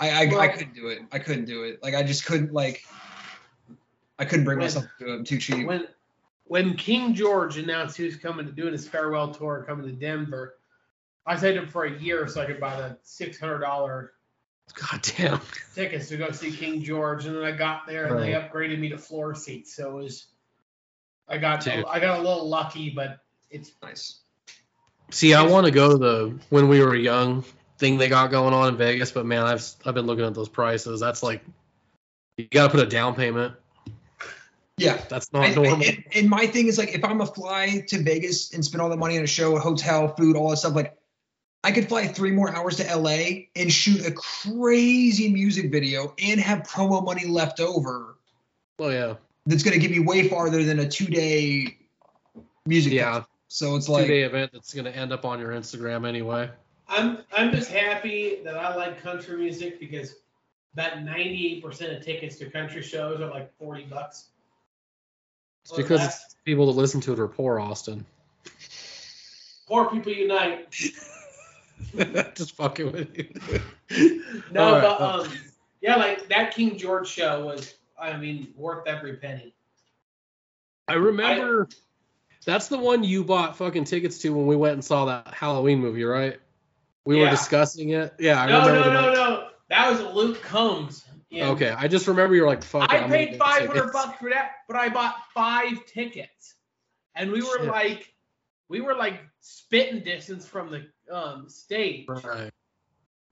I I, I couldn't do it. I couldn't do it. Like I just couldn't like. I couldn't bring When- myself to do it. I'm too cheap. when when King George announced he was coming to doing his farewell tour, coming to Denver, I saved him for a year so I could buy the six hundred dollar God damn. tickets to go see King George, and then I got there and they upgraded me to floor seats, so it was. I got Dude. I got a little lucky, but it's nice. See, I want to go to the when we were young thing they got going on in Vegas, but man, I've I've been looking at those prices. That's like you got to put a down payment. Yeah. That's not And, normal. and, and my thing is like, if I'm a fly to Vegas and spend all that money on a show, hotel, food, all that stuff, like I could fly three more hours to LA and shoot a crazy music video and have promo money left over oh yeah, that's going to get me way farther than a two day music. yeah. festival. So it's Two like, day event that's gonna end up on your Instagram anyway. I'm I'm just happy that I like country music because about ninety eight percent of tickets to country shows are like forty bucks. It's Well, because it's people that listen to it are poor, Austin. poor people unite. Just fucking with you. No, right. but um, yeah, like that King George show was, I mean, worth every penny. I remember that's the one you bought fucking tickets to when we went and saw that Halloween movie, right? We were discussing it. Yeah, I no, remember. no, that. no, no. That was Luke Combs. Yeah. Okay, I just remember you're like, fuck. I I'm paid five hundred bucks for that, but I bought five tickets, and we were Shit. like, we were like spitting distance from the um stage. Right.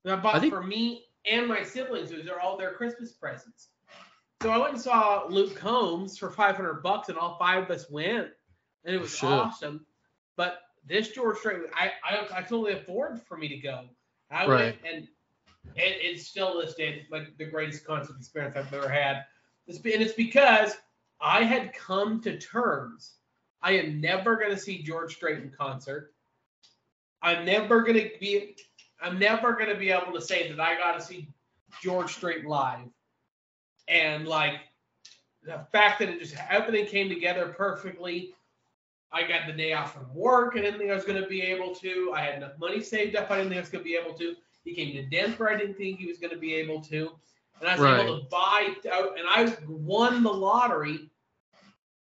I bought I think- for me and my siblings. Those are all their Christmas presents. So I went and saw Luke Combs for 500 bucks, and all five of us went, and it was Shit. awesome. But this George Strait, I, I I only afford for me to go. I Right. went, and it, it's still listed like the greatest concert experience I've ever had. It's, and it's because I had come to terms. I am never going to see George Strait in concert. I'm never going to be. I'm never going to be able to say that I got to see George Strait live. And like the fact that it just everything came together perfectly. I got the day off from work. I didn't think I was going to be able to. I had enough money saved up. I didn't think I was going to be able to. He came to Denver. I didn't think he was going to be able to. And I was able to buy and I won the lottery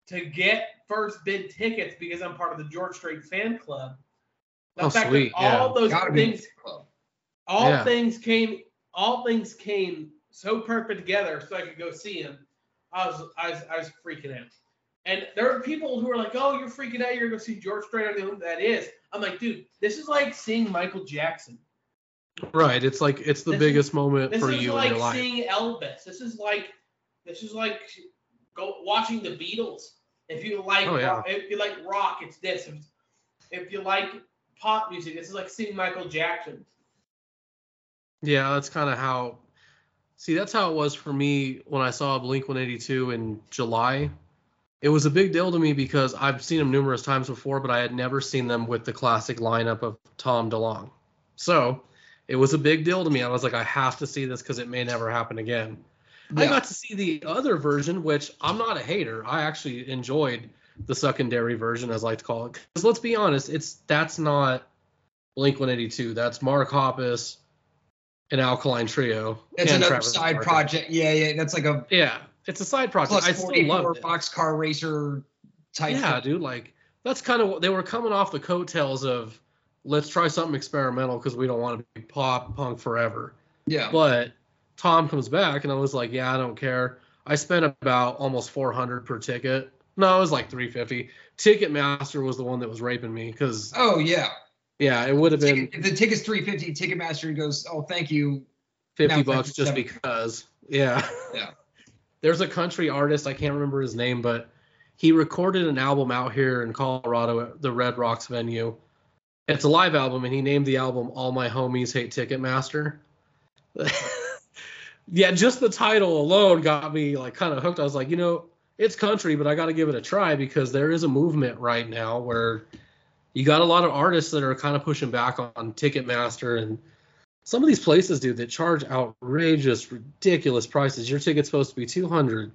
to get first bid tickets because I'm part of the George Strait fan club. The Oh, fact sweet, that all those Gotta things, all Yeah. things came, all things came so perfect together, so I could go see him. I was, I was, I was freaking out. And there are people who are like, "Oh, you're freaking out. You're gonna go see George Strait. I don't know who that is." I'm like, dude, this is like seeing Michael Jackson. Right. It's like it's the This biggest moment This for is you like in your life. seeing Elvis. This is like this is like go watching the Beatles. If you like Oh, yeah. rock, if you like rock, it's this. If, if you like pop music, this is like seeing Michael Jackson. Yeah, that's kind of how. See, that's how it was for me when I saw Blink 182 in July. It was a big deal to me because I've seen them numerous times before, but I had never seen them with the classic lineup of Tom DeLonge. So it was a big deal to me. I was like, I have to see this because it may never happen again. I got to see the other version, which I'm not a hater. I actually enjoyed the secondary version, as I like to call it. Because let's be honest, it's that's not Blink 182. That's Mark Hoppus, an Alkaline Trio. It's another Travis side Barker. project. Yeah, yeah. That's like a Yeah, it's a side project. plus I still 44 love it. boxcar racer type. Yeah, thing. dude. Like that's kind of what they were coming off the coattails of. Let's try something experimental because we don't want to be pop punk forever. Yeah. But Tom comes back, and I was like, yeah, I don't care. I spent about almost 400 per ticket. No, it was like 350. Ticketmaster was the one that was raping me because Oh yeah. yeah, it would have been if the ticket's 350, Ticketmaster goes, "Oh, thank you." 50 now bucks just because. Yeah. Yeah. There's a country artist, I can't remember his name, but he recorded an album out here in Colorado at the Red Rocks venue. It's a live album, and he named the album All My Homies Hate Ticketmaster. yeah, just the title alone got me like kind of hooked. I was like, you know, it's country, but I got to give it a try because there is a movement right now where you got a lot of artists that are kind of pushing back on Ticketmaster and some of these places, dude, that charge outrageous, ridiculous prices. Your ticket's supposed to be 200,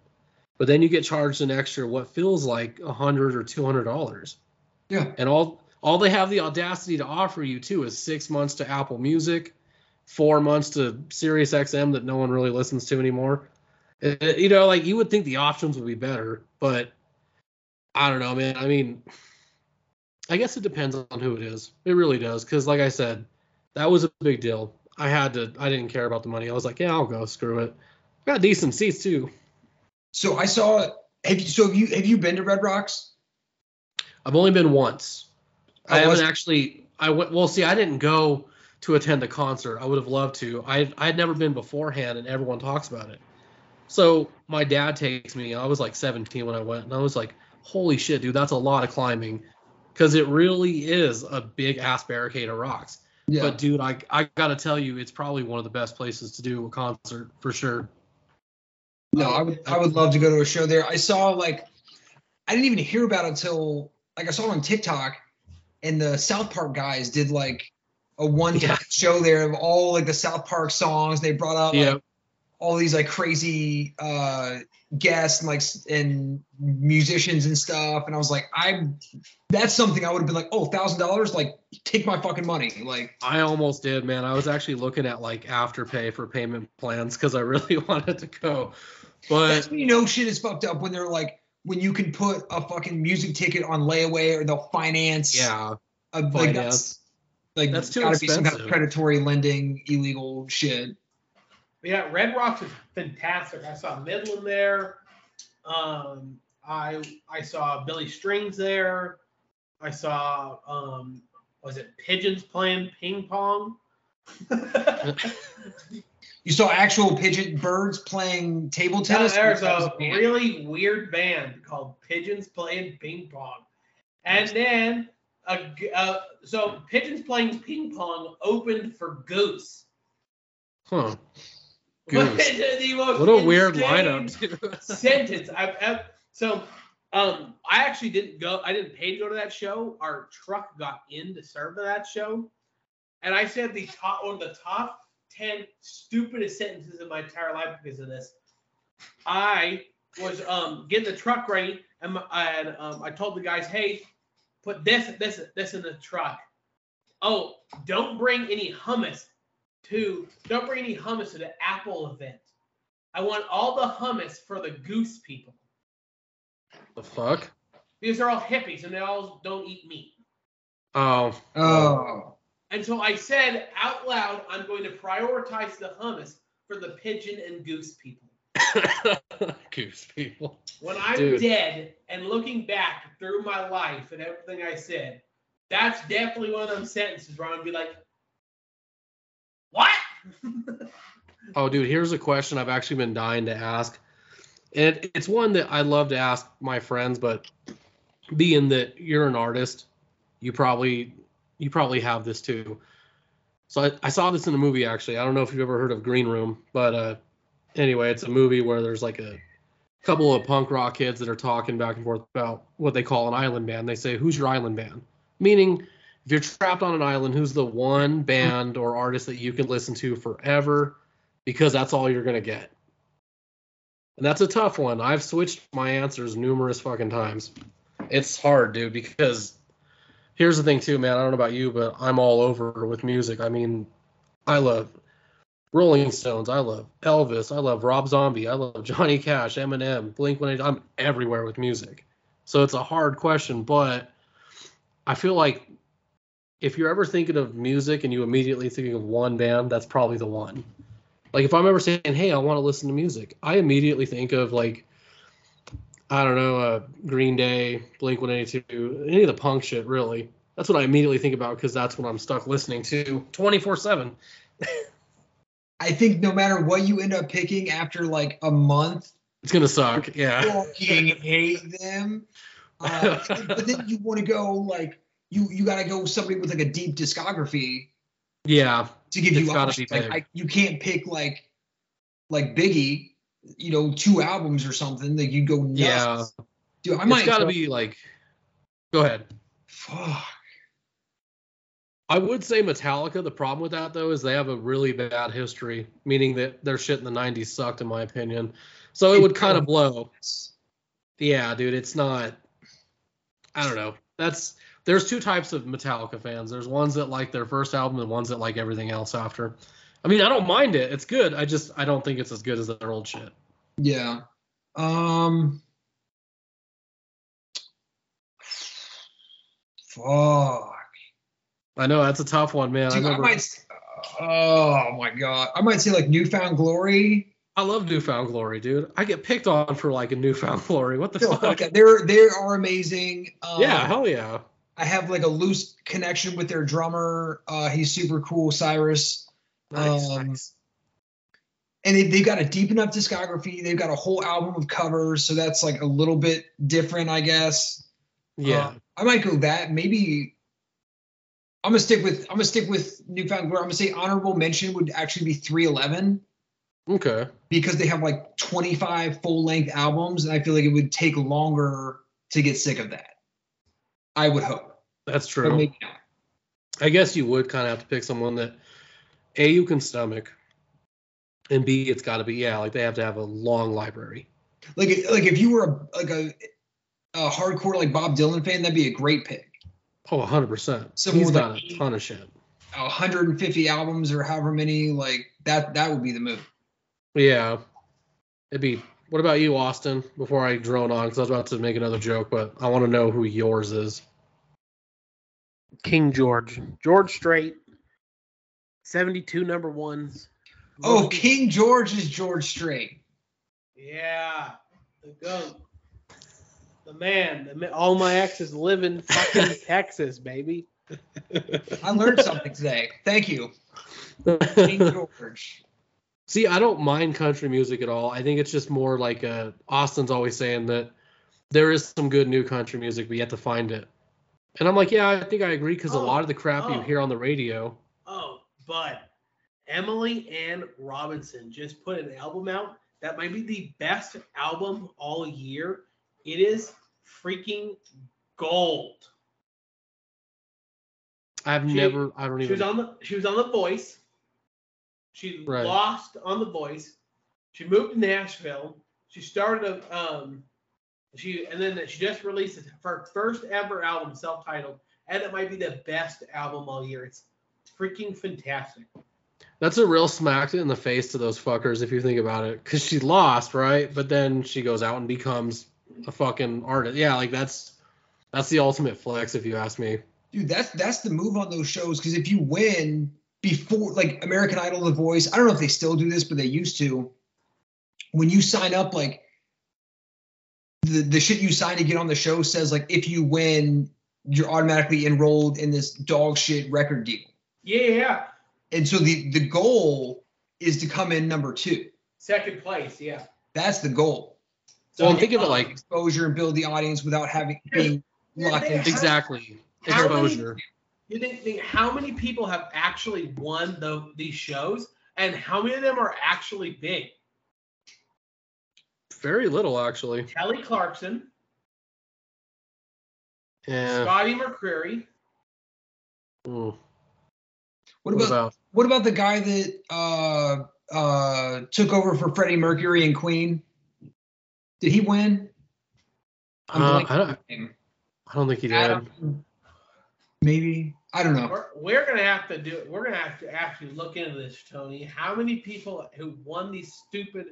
but then you get charged an extra what feels like a hundred or two hundred dollars. Yeah. And all all they have the audacity to offer you too is six months to Apple Music, four months to Sirius XM that no one really listens to anymore. Uh, you know, like you would think the options would be better, but I don't know, man. I mean, I guess it depends on who it is. It really does, because like I said, that was a big deal. I had to. I didn't care about the money. I was like, yeah, I'll go. Screw it. Got decent seats too. So I saw. Have you? So have you? Have you been to Red Rocks? I've only been once. Oh, I haven't actually. I went. Well, see, I didn't go to attend the concert. I would have loved to. I I had never been beforehand, and everyone talks about it. So my dad takes me. I was like 17 when I went, and I was like, "Holy shit, dude, that's a lot of climbing," because it really is a big ass barricade of rocks. Yeah. But dude, I I gotta tell you, it's probably one of the best places to do a concert for sure. No, I would I would love to go to a show there. I saw like I didn't even hear about it until like I saw it on TikTok and the South Park guys did like a one Yeah. show there of all like the South Park songs. They brought out like, Yeah. all these like crazy uh guests and like and musicians and stuff. And I was like, I'm that's something I would have been like, oh, thousand dollars, like take my fucking money. Like I almost did, man. I was actually looking at like afterpay for payment plans because I really wanted to go. But That's when you know shit is fucked up when they're like when you can put a fucking music ticket on layaway or they'll finance. yeah, a, like finance. that's like That's too gotta be some kind of predatory lending, illegal shit. Yeah, Red Rocks is fantastic. I saw Midland there. Um, I I saw Billy Strings there. I saw um, was it Pigeons playing ping pong? You saw actual pigeon birds playing table Yeah, tennis. there's That was a really weird band called Pigeons Playing Ping Pong. And then, a, uh, so Pigeons Playing Ping Pong opened for Goose. huh? Goose. What a weird lineup. sentence I've ever. So, um, I actually didn't go. I didn't pay to go to that show. Our truck got in to serve to that show, and I said the top one of the top ten stupidest sentences in my entire life because of this. I was um getting the truck ready, and, my, and um, I told the guys, "Hey, put this, this, this in the truck. Oh, don't bring any hummus to, don't bring any hummus to the Apple event. I want all the hummus for the goose people." the fuck? because they're all hippies and they all don't eat meat. Oh, Oh. And so I said out loud, I'm going to prioritize the hummus for the pigeon and goose people. goose people. When I'm Dude. dead and looking back through my life and everything I said, that's definitely one of them sentences where I'm gonna be like, "What?" Oh, dude, here's a question I've actually been dying to ask. And it, it's one that I love to ask my friends, but being that you're an artist, you probably you probably have this too. So I, I saw this in a movie actually. I don't know if you've ever heard of Green Room, but uh anyway, it's a movie where there's like a couple of punk rock kids that are talking back and forth about what they call an island band. They say, "Who's your island band?" Meaning, if you're trapped on an island, who's the one band or artist that you can listen to forever because that's all you're going to get. And that's a tough one. I've switched my answers numerous fucking times. It's hard, dude, because here's the thing too, man. I don't know about you, but I'm all over with music. I mean, I love Rolling Stones. I love Elvis. I love Rob Zombie. I love Johnny Cash, Eminem, Blink 182. I'm everywhere with music. So it's a hard question, but I feel like if you're ever thinking of music and you immediately thinking of one band, that's probably the one. Like if I'm ever saying, "Hey, I want to listen to music," I immediately think of like I don't know, uh, Green Day, Blink 182, any of the punk shit, really. That's what I immediately think about because that's what I'm stuck listening to 24 7. I think no matter what you end up picking after like a month, It's gonna suck. Yeah. fucking hate them. Uh, but then you want to go like you you got to go somebody with like a deep discography Yeah. to give It's you options. like. I, you can't pick like like Biggie, you know, two albums or something that you go nuts. Yeah. Dude, I might It's gotta go- be like. Go ahead. Fuck. I would say Metallica. The problem with that though is they have a really bad history, meaning that their shit in the '90s sucked, in my opinion. So it would kind of blow. Yeah, dude, it's not. I don't know. That's there's two types of Metallica fans. There's ones that like their first album and ones that like everything else after. I mean, I don't mind it. It's good. I just I don't think it's as good as their old shit. Yeah. Um. Fuck. I know that's a tough one, man. Dude, I, remember. might. Oh my god. I might say like New Found Glory. I love New Found Glory, dude. I get picked on for like a New Found Glory. What the No, fuck? They're they are amazing. Um, Yeah, hell yeah. I have like a loose connection with their drummer. Uh, he's super cool, Cyrus. Nice, um, nice. And they, they've got a deep enough discography. They've got a whole album of covers, so that's like a little bit different, I guess. Yeah. Uh, I might go that. Maybe I'm gonna stick with I'm gonna stick with New Found Glory. I'm gonna say honorable mention would actually be 311 okay. because they have like 25 full length albums, and I feel like it would take longer to get sick of that. I would hope, That's true. I guess you would kind of have to pick someone that A you can stomach and B it's got to be yeah, like they have to have a long library. Like like if you were a, like a, a hardcore like Bob Dylan fan, that'd be a great pick. Oh, 100%. Someone He's with, got like, a ton of shit. 150 albums or however many, like that that would be the move. Yeah. It'd be What about you, Austin? Before I drone on cuz I was about to make another joke, but I want to know who yours is. King George. George Strait. 72 number ones. Oh, King George is George Strait. Yeah, the goat. The man. The ma- all my exes live in fucking Texas, baby. I learned something today. Thank you, King George. See, I don't mind country music at all. I think it's just more like uh, Austin's always saying that there is some good new country music, but you have to find it. And I'm like, yeah, I think I agree because a Oh, lot of the crap you oh. hear on the radio. Oh, but Emily Ann Robinson just put an album out that might be the best album all year. It is freaking gold. I've She- never, I don't She even. was on the she was on the voice. She Right. lost on the voice. She moved to Nashville. She started a um she and then she just released her first ever album self-titled and it might be the best album all year. It's freaking fantastic. That's a real smack in the face to those fuckers if you think about it, because she lost, right? But then she goes out and becomes a fucking artist. Yeah, like that's That's the ultimate flex, if you ask me. dude that's that's the move on those shows because if you win before like american idol the voice i don't know if they still do this but they used to when you sign up like the, the shit you sign to get on the show says like if you win you're automatically enrolled in this dog shit record deal Yeah, yeah, yeah. and so the the goal is to come in number two Second place, yeah. that's the goal So Well, think of it like exposure and build the audience without having being locked in exactly How many- exposure. You think, think how many people have actually won the, these shows, and how many of them are actually big? Very little, actually. Kelly Clarkson, Yeah. Scotty McCreery. Mm. what What about about? What about the guy that uh uh took over for Freddie Mercury and Queen? Did he win? I'm Uh, I don't. on his name. I don't think he did. Adam, maybe. I don't know. We're, we're gonna have to do. We're gonna have to actually look into this, Tony. How many people who won these stupid?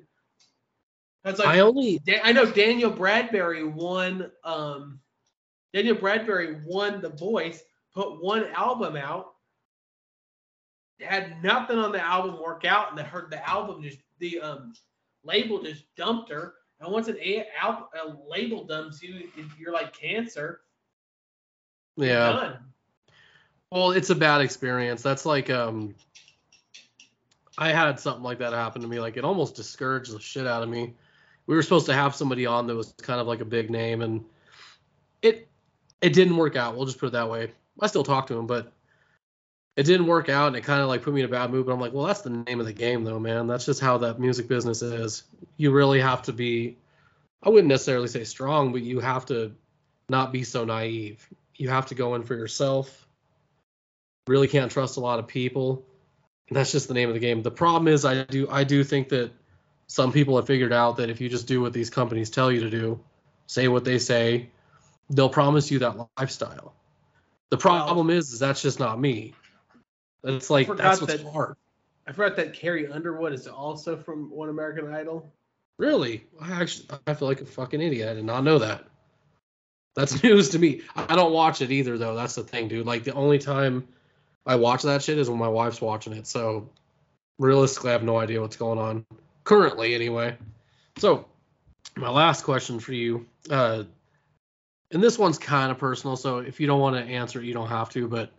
That's like I only. I know Danielle Bradbery won. Um, Danielle Bradbery won The Voice, put one album out, had nothing on the album work out, and they heard the album just the um label just dumped her. And once an a, al- a label dumps you, you're like cancer. Yeah. Done. Well, it's a bad experience. That's like um. I had something like that happen to me. Like it almost discouraged the shit out of me. We were supposed to have somebody on that was kind of like a big name, and it it didn't work out. We'll just put it that way. I still talk to him, but it didn't work out, and it kind of like put me in a bad mood. But I'm like, well, that's the name of the game, though, man. That's just how that music business is. You really have to be. I wouldn't necessarily say strong, but you have to not be so naive. You have to go in for yourself. Really can't trust a lot of people. And that's just the name of the game. The problem is I do I do think that some people have figured out that if you just do what these companies tell you to do, say what they say, they'll promise you that lifestyle. The problem is, is that's just not me. That's like that's what's that- hard. I forgot that Carrie Underwood is also from One American Idol. Really? I actually I feel like a fucking idiot. I did not know that. That's news to me. I don't watch it either though. That's the thing, dude. Like the only time I watch that shit is when my wife's watching it. So realistically, I have no idea what's going on currently, anyway. So my last question for you, uh, and this one's kind of personal. So if you don't want to answer it, you don't have to. But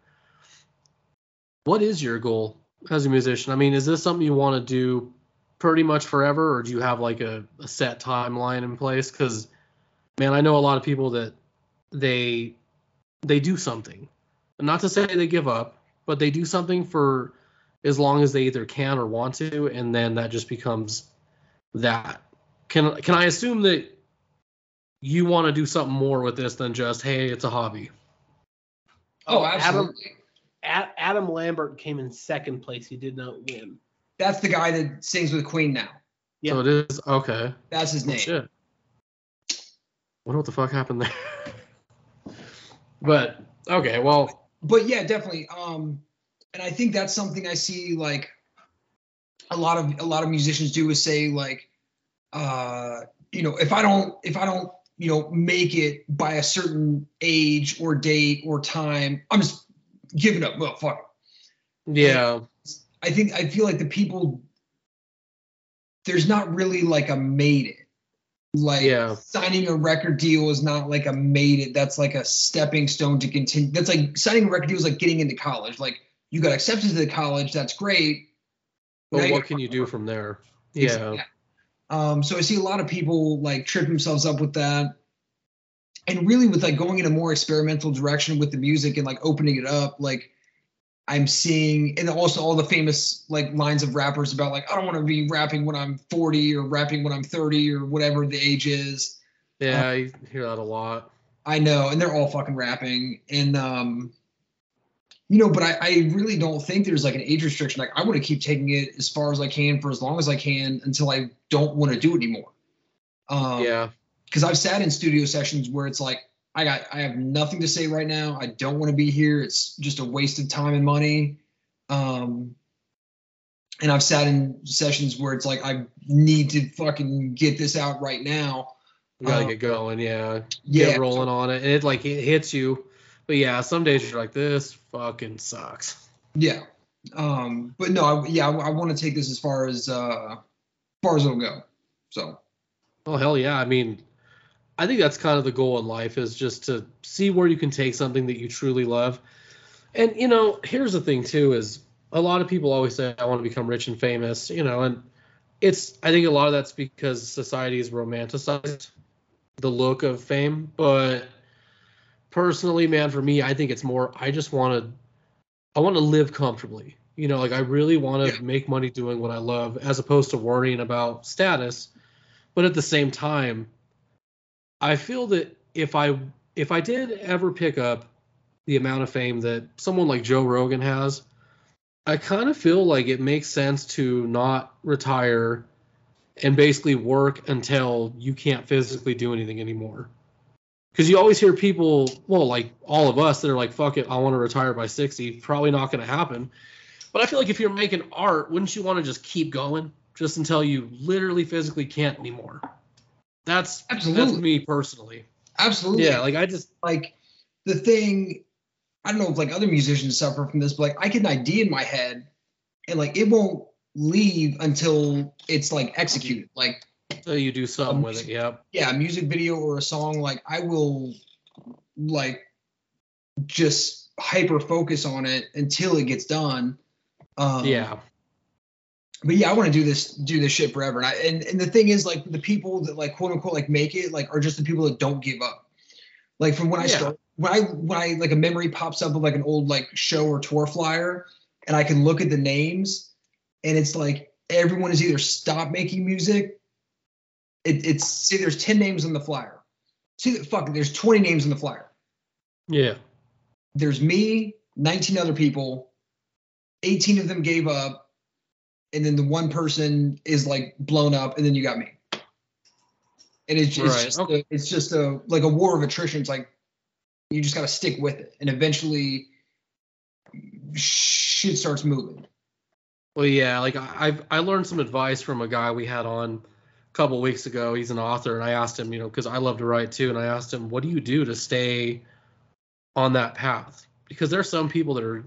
what is your goal as a musician? I mean, is this something you want to do pretty much forever, or do you have like a, a set timeline in place? Because man, I know a lot of people that they they do something, not to say they give up, but they do something for as long as they either can or want to, and then that just becomes that. Can can I assume that you want to do something more with this than just hey, it's a hobby? Oh, absolutely. A- Adam Lambert came in second place. He did not win. That's the guy that sings with Queen now. Yeah. So it is okay. That's his Oh, name. shit. Wonder what the fuck happened there. but okay, well, but yeah, definitely. Um, and I think that's something I see like a lot of a lot of musicians do is say like, uh, you know, if I don't if I don't you know make it by a certain age or date or time, I'm just giving up. Well, fuck. it. yeah, I think I feel like the people there's not really like a made it. Like Yeah. signing a record deal is not like a made it. That's like a stepping stone to continue. That's like signing a record deal is like getting into college. Like you got accepted to the college, that's great. But what can you do from there? Yeah, Um, so I see a lot of people like trip themselves up with that. And really with like going in a more experimental direction with the music and like opening it up, like I'm seeing and also all the famous like lines of rappers about like I don't want to be rapping when I'm 40 or rapping when I'm 30 or whatever the age is. yeah, I hear that a lot. I know, and they're all fucking rapping. And um, you know, but I, I really don't think there's like an age restriction. Like I want to keep taking it as far as I can for as long as I can until I don't want to do it anymore. Um, yeah, because I've sat in studio sessions where it's like I got I have nothing to say right now. I don't want to be here. It's just a waste of time and money. Um, and I've sat in sessions where it's like I need to fucking get this out right now. You gotta Um, get going, yeah. Yeah, Get rolling on it. And it like it hits you. But yeah, some days you're like, this fucking sucks. Yeah. Um, but no, I, yeah, I, I want to take this as far as uh, far as it'll go. So Oh hell yeah. I mean, I think that's kind of the goal in life is just to see where you can take something that you truly love. And you know, here's the thing too is a lot of people always say I want to become rich and famous, you know, and it's I think a lot of that's because society has romanticized the look of fame, but personally, man, for me, I think it's more I just want to I want to live comfortably. You know, like I really want to Yeah. make money doing what I love as opposed to worrying about status. But at the same time, I feel that if I if I did ever pick up the amount of fame that someone like Joe Rogan has, I kind of feel like it makes sense to not retire and basically work until you can't physically do anything anymore. Because you always hear people, well, like all of us that are like, fuck it, I want to retire by 60. Probably not going to happen. But I feel like if you're making art, wouldn't you want to just keep going just until you literally physically can't anymore? That's that's Absolutely. me personally. absolutely, Yeah, like I just like the thing i don't know if like other musicians suffer from this but like i get an idea in my head and like it won't leave until it's like executed like so you do something with it. Yep. yeah a music video or a song like i will like just hyper focus on it until it gets done um Yeah. But yeah, I want to do this do this shit forever. And I and, and the thing is like the people that like quote unquote like make it like are just the people that don't give up. Like from when I Yeah. start when I when I like a memory pops up of like an old like show or tour flyer and I can look at the names and it's like everyone has either stopped making music. It, it's see there's 10 names on the flyer. See fuck there's 20 names on the flyer. Yeah. There's me, 19 other people, 18 of them gave up, and then the one person is like blown up, and then you got me. And it's, it's Right, just okay. a, it's just a like a war of attrition. It's like you just got to stick with it, and eventually shit starts moving. Well, yeah, like I- I've I learned some advice from a guy we had on a couple weeks ago. He's an author, and I asked him, you know, because I love to write too, and I asked him, what do you do to stay on that path? Because there are some people that are,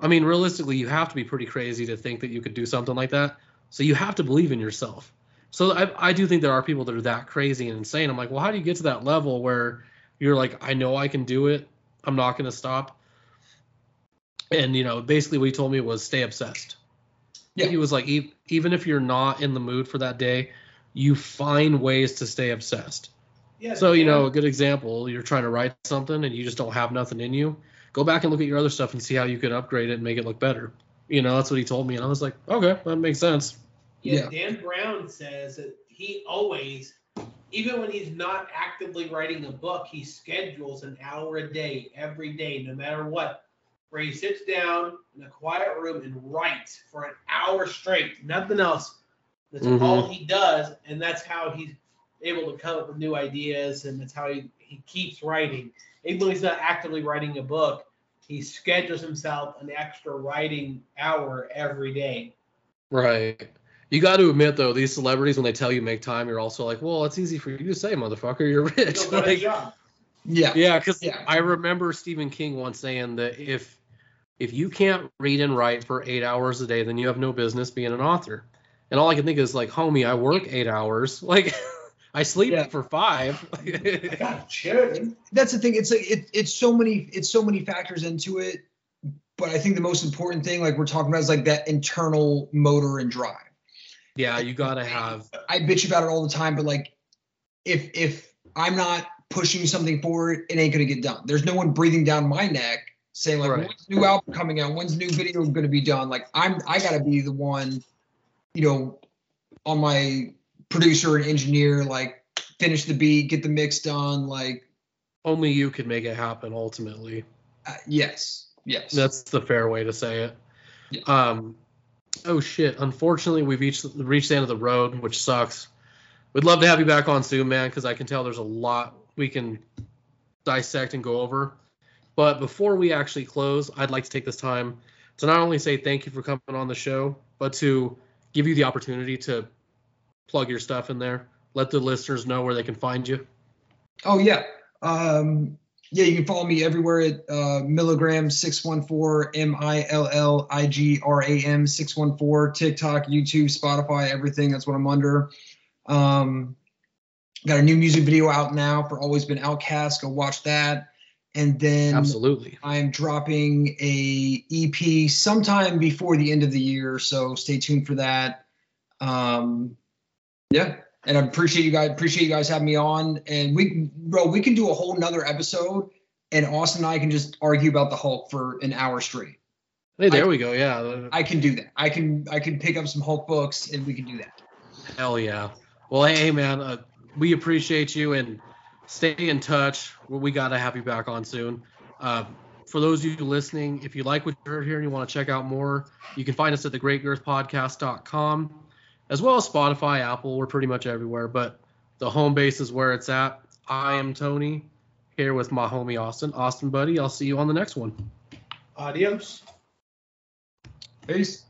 I mean, realistically, you have to be pretty crazy to think that you could do something like that. So you have to believe in yourself. So I, I do think there are people that are that crazy and insane. I'm like, well, how do you get to that level where you're like, I know I can do it. I'm not going to stop. And you know, basically, what he told me was stay obsessed. Yeah. He was like, e- even if you're not in the mood for that day, you find ways to stay obsessed. Yeah. So, you yeah. know, a good example, you're trying to write something and you just don't have nothing in you. Go back and look at your other stuff and see how you can upgrade it and make it look better. You know, that's what he told me. And I was like, okay, that makes sense. Yeah, Yeah. Dan Brown says that he always, even when he's not actively writing a book, he schedules an hour a day, every day, no matter what, where he sits down in a quiet room and writes for an hour straight, nothing else. That's Mhm. all he does, and that's how he's able to come up with new ideas, and that's how he, he keeps writing. Even when he's not actively writing a book, he schedules himself an extra writing hour every day. Right. You got to admit, though, these celebrities, when they tell you make time, you're also like, well, it's easy for you to say, motherfucker. You're rich. Still Like. Yeah. Yeah, because Yeah. I remember Stephen King once saying that if if you can't read and write for eight hours a day, then you have no business being an author. And all I can think is like, homie, I work eight hours. Like, I sleep Yeah. for five. I got that's the thing. It's like it, it's so many it's so many factors into it. But I think the most important thing, like we're talking about, is like that internal motor and drive. yeah, you gotta have. I bitch about it all the time, but like if if I'm not pushing something forward, it ain't gonna get done. There's no one breathing down my neck saying like Right. when's the new album coming out, when's the new video gonna be done. Like I'm I gotta be the one, you know, on my producer and engineer, like finish the beat, get the mix done, like Only you could make it happen. Ultimately, uh, yes. Yes. that's the fair way to say it. Yeah. Um. Oh shit! Unfortunately, we've each reached the end of the road, which sucks. We'd love to have you back on soon, man, because I can tell there's a lot we can dissect and go over. But before we actually close, I'd like to take this time to not only say thank you for coming on the show, but to give you the opportunity to plug your stuff in there. let the listeners know where they can find you. Oh yeah. Um, yeah, you can follow me everywhere at uh, milligram six one four M I L L I G R A M six one four TikTok, YouTube, Spotify, everything. That's what I'm under. Um, got a new music video out now for Always Been Outcast. Go watch that. And then Absolutely. I'm dropping a EP sometime before the end of the year, so stay tuned for that. Um, yeah, and I appreciate you guys. Appreciate you guys having me on. And we, bro, we can do a whole nother episode, and Austin and I can just argue about the Hulk for an hour straight. Hey, there I- we go. Yeah. I can do that. I can I can pick up some Hulk books, and we can do that. Hell yeah. Well, hey, man, uh, we appreciate you and stay in touch. We got to have you back on soon. Uh, for those of you listening, if you like what you heard here and you want to check out more, you can find us at thegreatgirthpodcast.com, as well as Spotify, Apple. We're pretty much everywhere, but the home base is where it's at. I am Tony, here with my homie Austin. Austin, buddy, I'll see you on the next one. Adios. Peace.